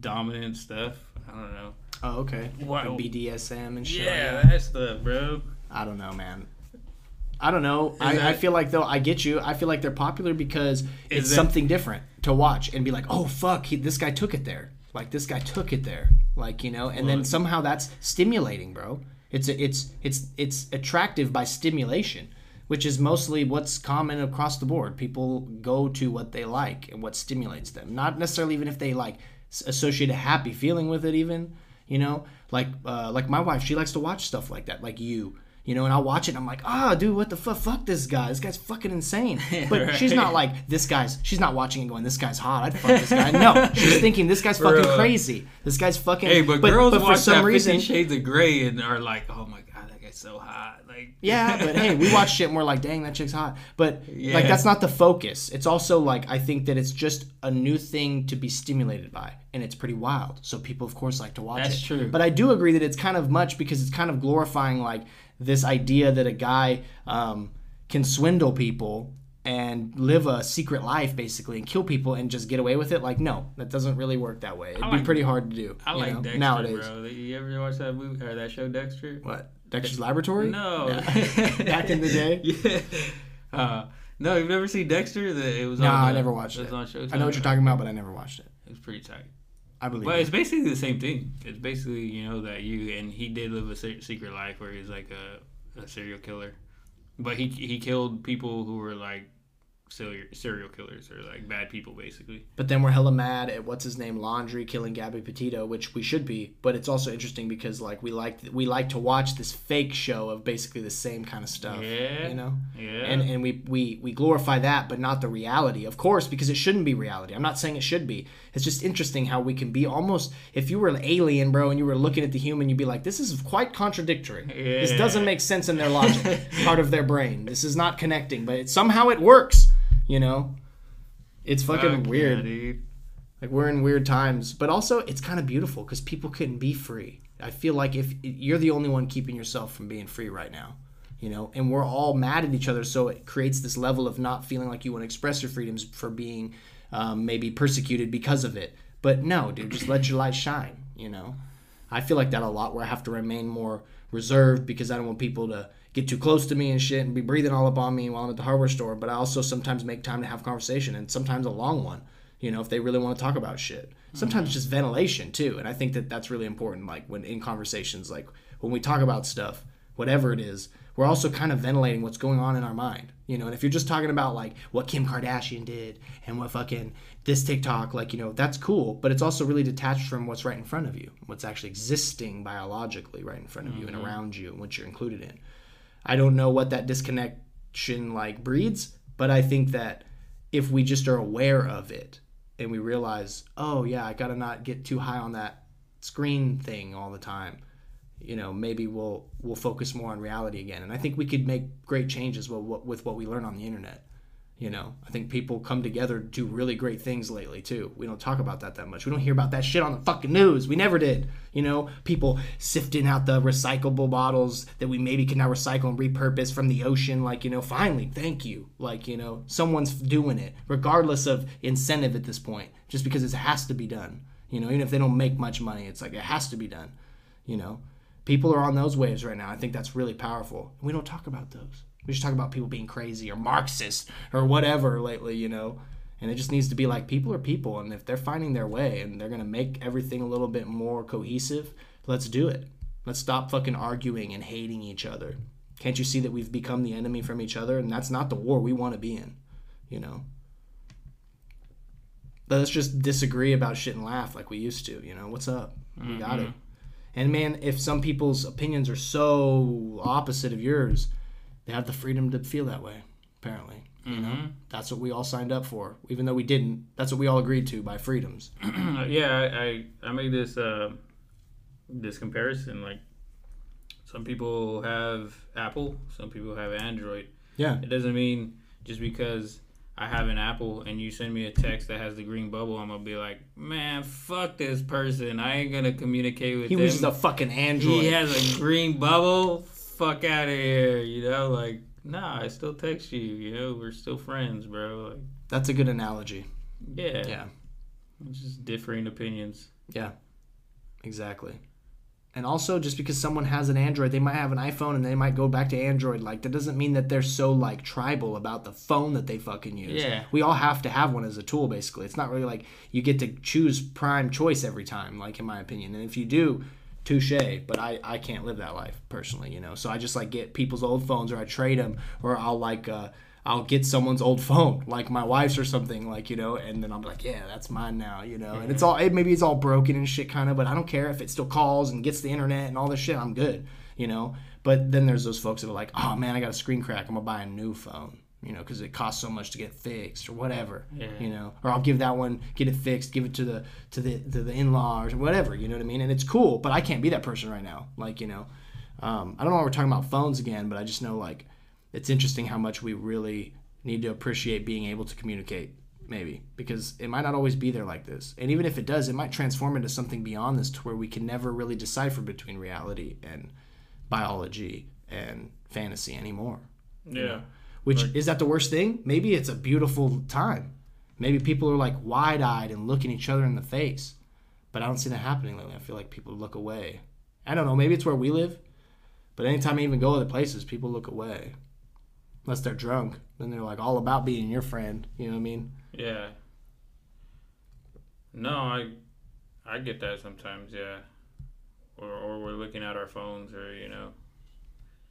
dominant stuff. I don't know. oh okay Like bdsm and shit Yeah, like that. that stuff, bro. i don't know man I don't know. I, I feel like though I get you. I feel like they're popular because it's that- something different to watch and be like, oh fuck, he, this guy took it there. Like this guy took it there. Like you know, and then somehow that's stimulating, bro. It's it's it's it's attractive by stimulation, which is mostly what's common across the board. People go to what they like and what stimulates them, not necessarily even if they like associate a happy feeling with it. Even you know, like uh, like my wife, she likes to watch stuff like that, like you. You know, and I'll watch it and I'm like, ah, dude, what the fuck? Fuck this guy. This guy's fucking insane. But she's not like, this guy's, she's not watching and going, this guy's hot. I'd fuck this guy. No, she's thinking, this guy's fucking Bro. crazy. This guy's fucking. Hey, but, girls for watch some that reason, Shades of Grey and are like, "Oh my god, that guy's so hot!" Like, Yeah, but hey, we watch shit and we're like, dang, that chick's hot. But Yeah. like that's not the focus. It's also like I think that it's just a new thing to be stimulated by. And it's pretty wild. So people of course like to watch That's it. true. But I do agree that it's kind of much because it's kind of glorifying like this idea that a guy um, can swindle people and live a secret life basically and kill people and just get away with it. Like, no, that doesn't really work that way. It'd I be pretty hard to do. I you like know, Dexter, nowadays. bro. You ever watch that movie or that show, Dexter? What? Dexter's Laboratory? No. Back in the day? Yeah. Uh, no, you've never seen Dexter? The, it was No, on. I never watched it. it. was on Showtime. I know what you're talking about, but I never watched it. It was pretty tight. I believe But it. it's basically the same thing. It's basically you know that you and he did live a se- secret life where he's like a, a serial killer, but he he killed people who were like serial serial killers or like bad people basically. But then we're hella mad at what's his name, Laundrie killing Gabby Petito, which we should be. But it's also interesting because like we like we like to watch this fake show of basically the same kind of stuff. Yeah. You know. Yeah. And and we we we glorify that, but not the reality, of course, because it shouldn't be reality. I'm not saying it should be. It's just interesting how we can be almost. If you were an alien, bro, and you were looking at the human, you'd be like, this is quite contradictory. This doesn't make sense in their logic, part of their brain. This is not connecting, but it, somehow it works. You know. It's fucking Fuck weird. yeah, dude. Like we're in weird times, but also it's kind of beautiful because people couldn't be free. I feel like if you're the only one keeping yourself from being free right now, you know, and we're all mad at each other, so it creates this level of not feeling like you want to express your freedoms for being um, maybe persecuted because of it. But no, dude, just let your light shine. You know, I feel like that a lot where I have to remain more reserved because I don't want people to get too close to me and shit and be breathing all up on me while I'm at the hardware store. But I also sometimes make time to have conversation and sometimes a long one. You know, if they really want to talk about shit. Sometimes just ventilation too, and I think that that's really important. Like when in conversations, like when we talk about stuff, whatever it is, we're also kind of ventilating what's going on in our mind. You know, and if you're just talking about like what Kim Kardashian did and what fucking this TikTok, like, you know, that's cool, but it's also really detached from what's right in front of you, what's actually existing biologically right in front of you and mm-hmm. around you and what you're included in. I don't know what that disconnection like breeds, but I think that if we just are aware of it and we realize, oh yeah, I gotta not get too high on that screen thing all the time. You know, maybe we'll we'll focus more on reality again, and I think we could make great changes with what, with what we learn on the internet. You know, I think people come together to do really great things lately too. We don't talk about that that much. We don't hear about that shit on the fucking news. We never did. You know, people sifting out the recyclable bottles that we maybe can now recycle and repurpose from the ocean. Like, you know, finally, thank you. Like, you know, someone's doing it, regardless of incentive at this point, just because it has to be done. You know, even if they don't make much money, it's like it has to be done. You know, people are on those waves right now. I think that's really powerful. We don't talk about those. We just talk about people being crazy or Marxist or whatever lately, you know. And it just needs to be like people are people, and if they're finding their way and they're gonna make everything a little bit more cohesive, let's do it. Let's stop fucking arguing and hating each other. Can't you see that we've become the enemy from each other, and that's not the war we want to be in, you know? Let's just disagree about shit and laugh like we used to, you know. What's up? We mm-hmm. got it. And man, if some people's opinions are so opposite of yours, they have the freedom to feel that way. Apparently, you know, that's what we all signed up for. Even though we didn't, that's what we all agreed to by freedoms. yeah, I, I I made this uh, this comparison. Like, some people have Apple, some people have Android. Yeah, It doesn't mean just because I have an Apple and you send me a text that has the green bubble, I'm gonna be like, man, fuck this person. I ain't gonna communicate with he him. He was a fucking android. he has a green bubble. Fuck out of here. You know, like, nah, I still text you. You know, we're still friends, bro. Like, That's a good analogy. yeah, Yeah, just differing opinions. yeah, exactly. And also, just because someone has an Android, they might have an iPhone and they might go back to Android. Like that doesn't mean that they're so like tribal about the phone that they fucking use. Yeah. we all have to have one as a tool. Basically, it's not really like you get to choose prime choice every time. Like in my opinion, and if you do, touche. But I I can't live that life personally, you know. So I just like get people's old phones or I trade them or I'll like. uh I'll get someone's old phone, like my wife's or something, like you know, and then I'll be like, yeah, that's mine now, you know. And it's all it, maybe it's all broken and shit, kind of, but I don't care if it still calls and gets the internet and all this shit. I'm good, you know. But then there's those folks that are like, oh man, I got a screen crack. I'm gonna buy a new phone, you know, because it costs so much to get fixed or whatever, Yeah. you know. Or I'll give that one, get it fixed, give it to the to the to the in-laws or whatever, you know what I mean. And it's cool, but I can't be that person right now, like you know. Um, I don't know why we're talking about phones again, but I just know like it's interesting how much we really need to appreciate being able to communicate maybe because it might not always be there like this. And even if it does it might transform into something beyond this to where we can never really decipher between reality and biology and fantasy anymore Yeah. which is that the worst thing? Maybe it's a beautiful time. Maybe people are like wide-eyed and looking each other in the face but i don't see that happening lately. I feel like people look away. I don't know. Maybe it's where we live but anytime i even go other places people look away unless they're drunk then they're like all about being your friend you know what i mean Yeah. No, I I get that sometimes, yeah. Or or we're looking at our phones or, you know,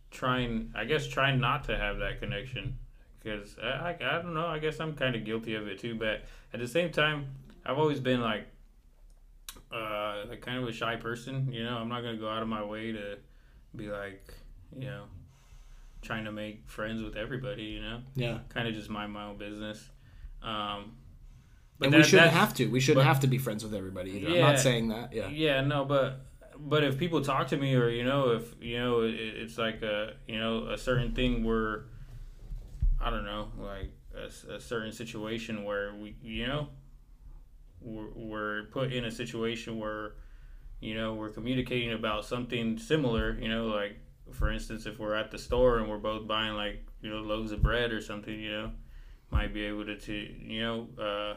trying I guess trying not to have that connection cuz I, I I don't know, I guess I'm kind of guilty of it too, but at the same time, I've always been like uh like kind of a shy person, you know, I'm not to go out of my way to be like, you know, trying to make friends with everybody, you know? Yeah. Kind of just mind my own business. Um, and that- we shouldn't have to. We shouldn't but- have to be friends with everybody either. I'm Yeah. not saying that. Yeah. Yeah, no, but but if people talk to me, or you know, if you know, it, it's like a you know a certain thing where I don't know, like a certain situation where we you know we're, we're put in a situation where you know we're communicating about something similar you know like for instance if we're at the store and we're both buying like you know loaves of bread or something you know might be able to, to you know uh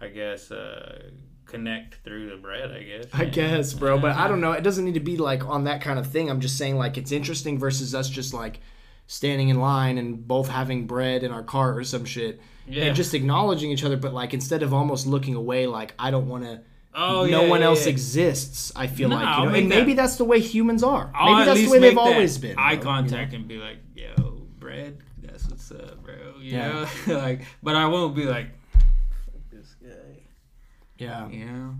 i guess uh connect through the bread i guess I guess, bro, but I don't know. It doesn't need to be like on that kind of thing. I'm just saying like it's interesting versus us just like standing in line and both having bread in our cart or some shit yeah and just acknowledging each other. But like instead of almost looking away, like I don't want to. Oh no yeah, one yeah, else yeah. exists. I feel No, like you know, and maybe that- that's the way humans are. I'll maybe that's the way they've that always been. Eye bro, you know? contact and be like, "Yo, bread, that's what's up, bro." You Yeah. know, like, but I won't be like, "Fuck this guy," Yeah. Yeah.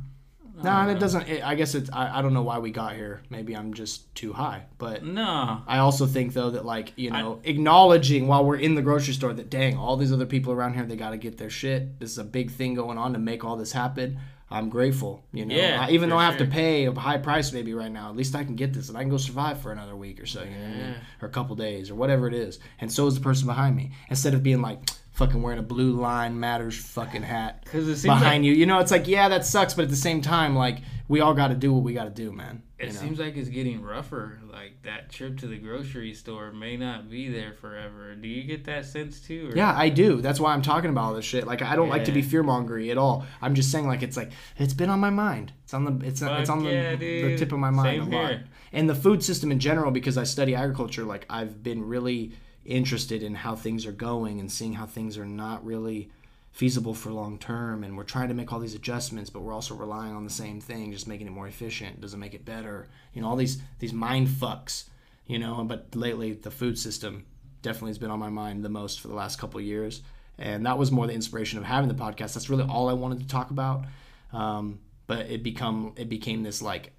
No, and it doesn't. It, I guess it's. I, I don't know why we got here. Maybe I'm just too high, but. No, I also think though that like you know acknowledging while we're in the grocery store that dang all these other people around here they got to get their shit. This is a big thing going on to make all this happen. I'm grateful, you know. Yeah, I, even though I have to pay a high price maybe right now, at least I can get this and I can go survive for another week or so, you know what I mean? Or a couple days or whatever it is. And so is the person behind me. Instead of being like fucking wearing a blue line matters fucking hat behind like, you, you know, it's like yeah that sucks, but at the same time like we all got to do what we got to do, man. It know? seems like it's getting rougher. Like that trip to the grocery store may not be there forever. Do you get that sense too? Or? Yeah, I do. That's why I'm talking about all this shit. Like, I don't like to be Yeah. fear mongery at all. I'm just saying, like, it's like it's been on my mind. It's on the it's it's on the, yeah, the dude. tip of my mind Same a lot. here. And the food system in general, because I study agriculture, like I've been really interested in how things are going and seeing how things are not really feasible for long term and we're trying to make all these adjustments but we're also relying on the same thing just making it more efficient. Doesn't make it better? You know all these these mind fucks you know but lately the food system definitely has been on my mind the most for the last couple of years and that was more the inspiration of having the podcast. That's really all i wanted to talk about um, but it become it became this like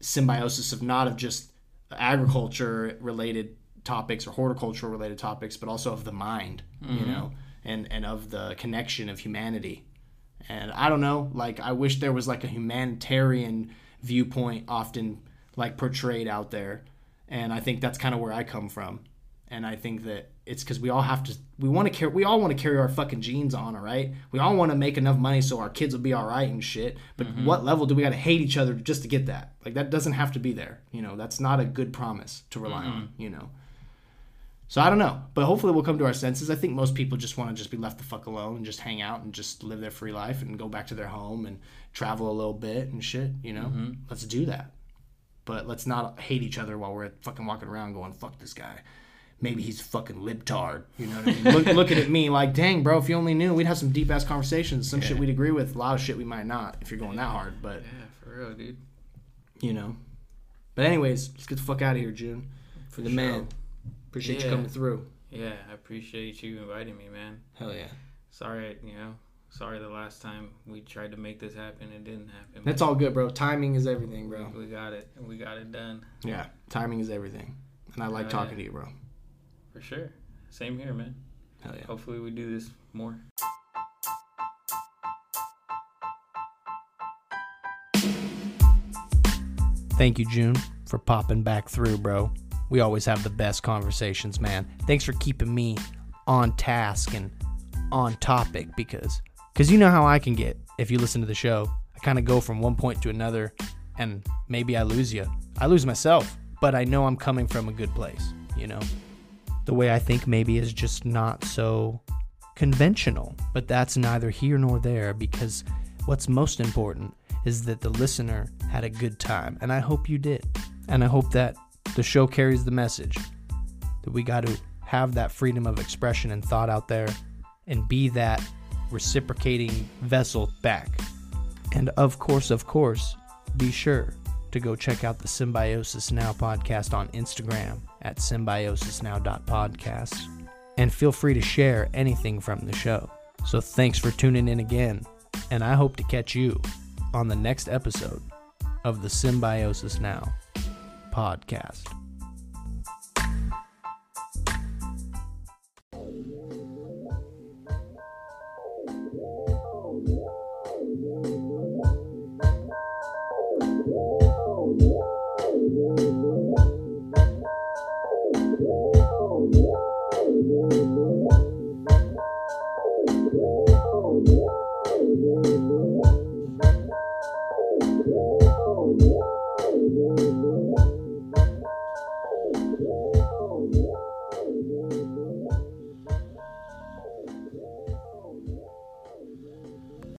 symbiosis of not of just agriculture related topics or horticultural related topics but also of the mind you know and and of the connection of humanity. And i don't know like i wish there was like a humanitarian viewpoint often like portrayed out there. And i think that's kind of where i come from. And i think that it's because we all have to we want to carry we all want to carry our fucking genes on all right? We all want to make enough money so our kids will be all right and shit. But mm-hmm. what level do we got to hate each other just to get that? Like that doesn't have to be there you know? That's not a good promise to rely on you know so I don't know, but hopefully we'll come to our senses. I think most people just want to just be left the fuck alone and just hang out and just live their free life and go back to their home and travel a little bit and shit. You know, mm-hmm. let's do that. But let's not hate each other while we're fucking walking around going fuck this guy. Maybe he's fucking libtard. You know what I mean? Look, looking at me like, dang, bro, if you only knew, we'd have some deep ass conversations. Some shit we'd agree with. A lot of shit we might not if you're going that hard. But Yeah, for real, dude. you know. But anyways, let's get the fuck out of here, June. For the sure. man. Appreciate you Yeah. coming through. Yeah, I appreciate you inviting me, man. Hell yeah. Sorry, you know, sorry the last time we tried to make this happen, it didn't happen. That's all good, bro. Timing is everything, bro. We got it. We got it done Yeah, timing is everything. And I like Oh, talking yeah. to you, bro. for sure. Same here, man. Hell yeah. Hopefully, we do this more. Thank you, June, for popping back through, bro. We always have the best conversations, man. Thanks for keeping me on task and on topic because cause you know how I can get if you listen to the show. I kind of go from one point to another and maybe I lose you. I lose myself, but I know I'm coming from a good place, you know? The way I think maybe is just not so conventional, but that's neither here nor there because what's most important is that the listener had a good time, and I hope you did. And I hope that the show carries the message that we got to have that freedom of expression and thought out there and be that reciprocating vessel back. And of course, of course, be sure to go check out the Symbiosis Now podcast on Instagram at symbiosisnow.podcast and feel free to share anything from the show. So thanks for tuning in again, and I hope to catch you on the next episode of the Symbiosis Now podcast.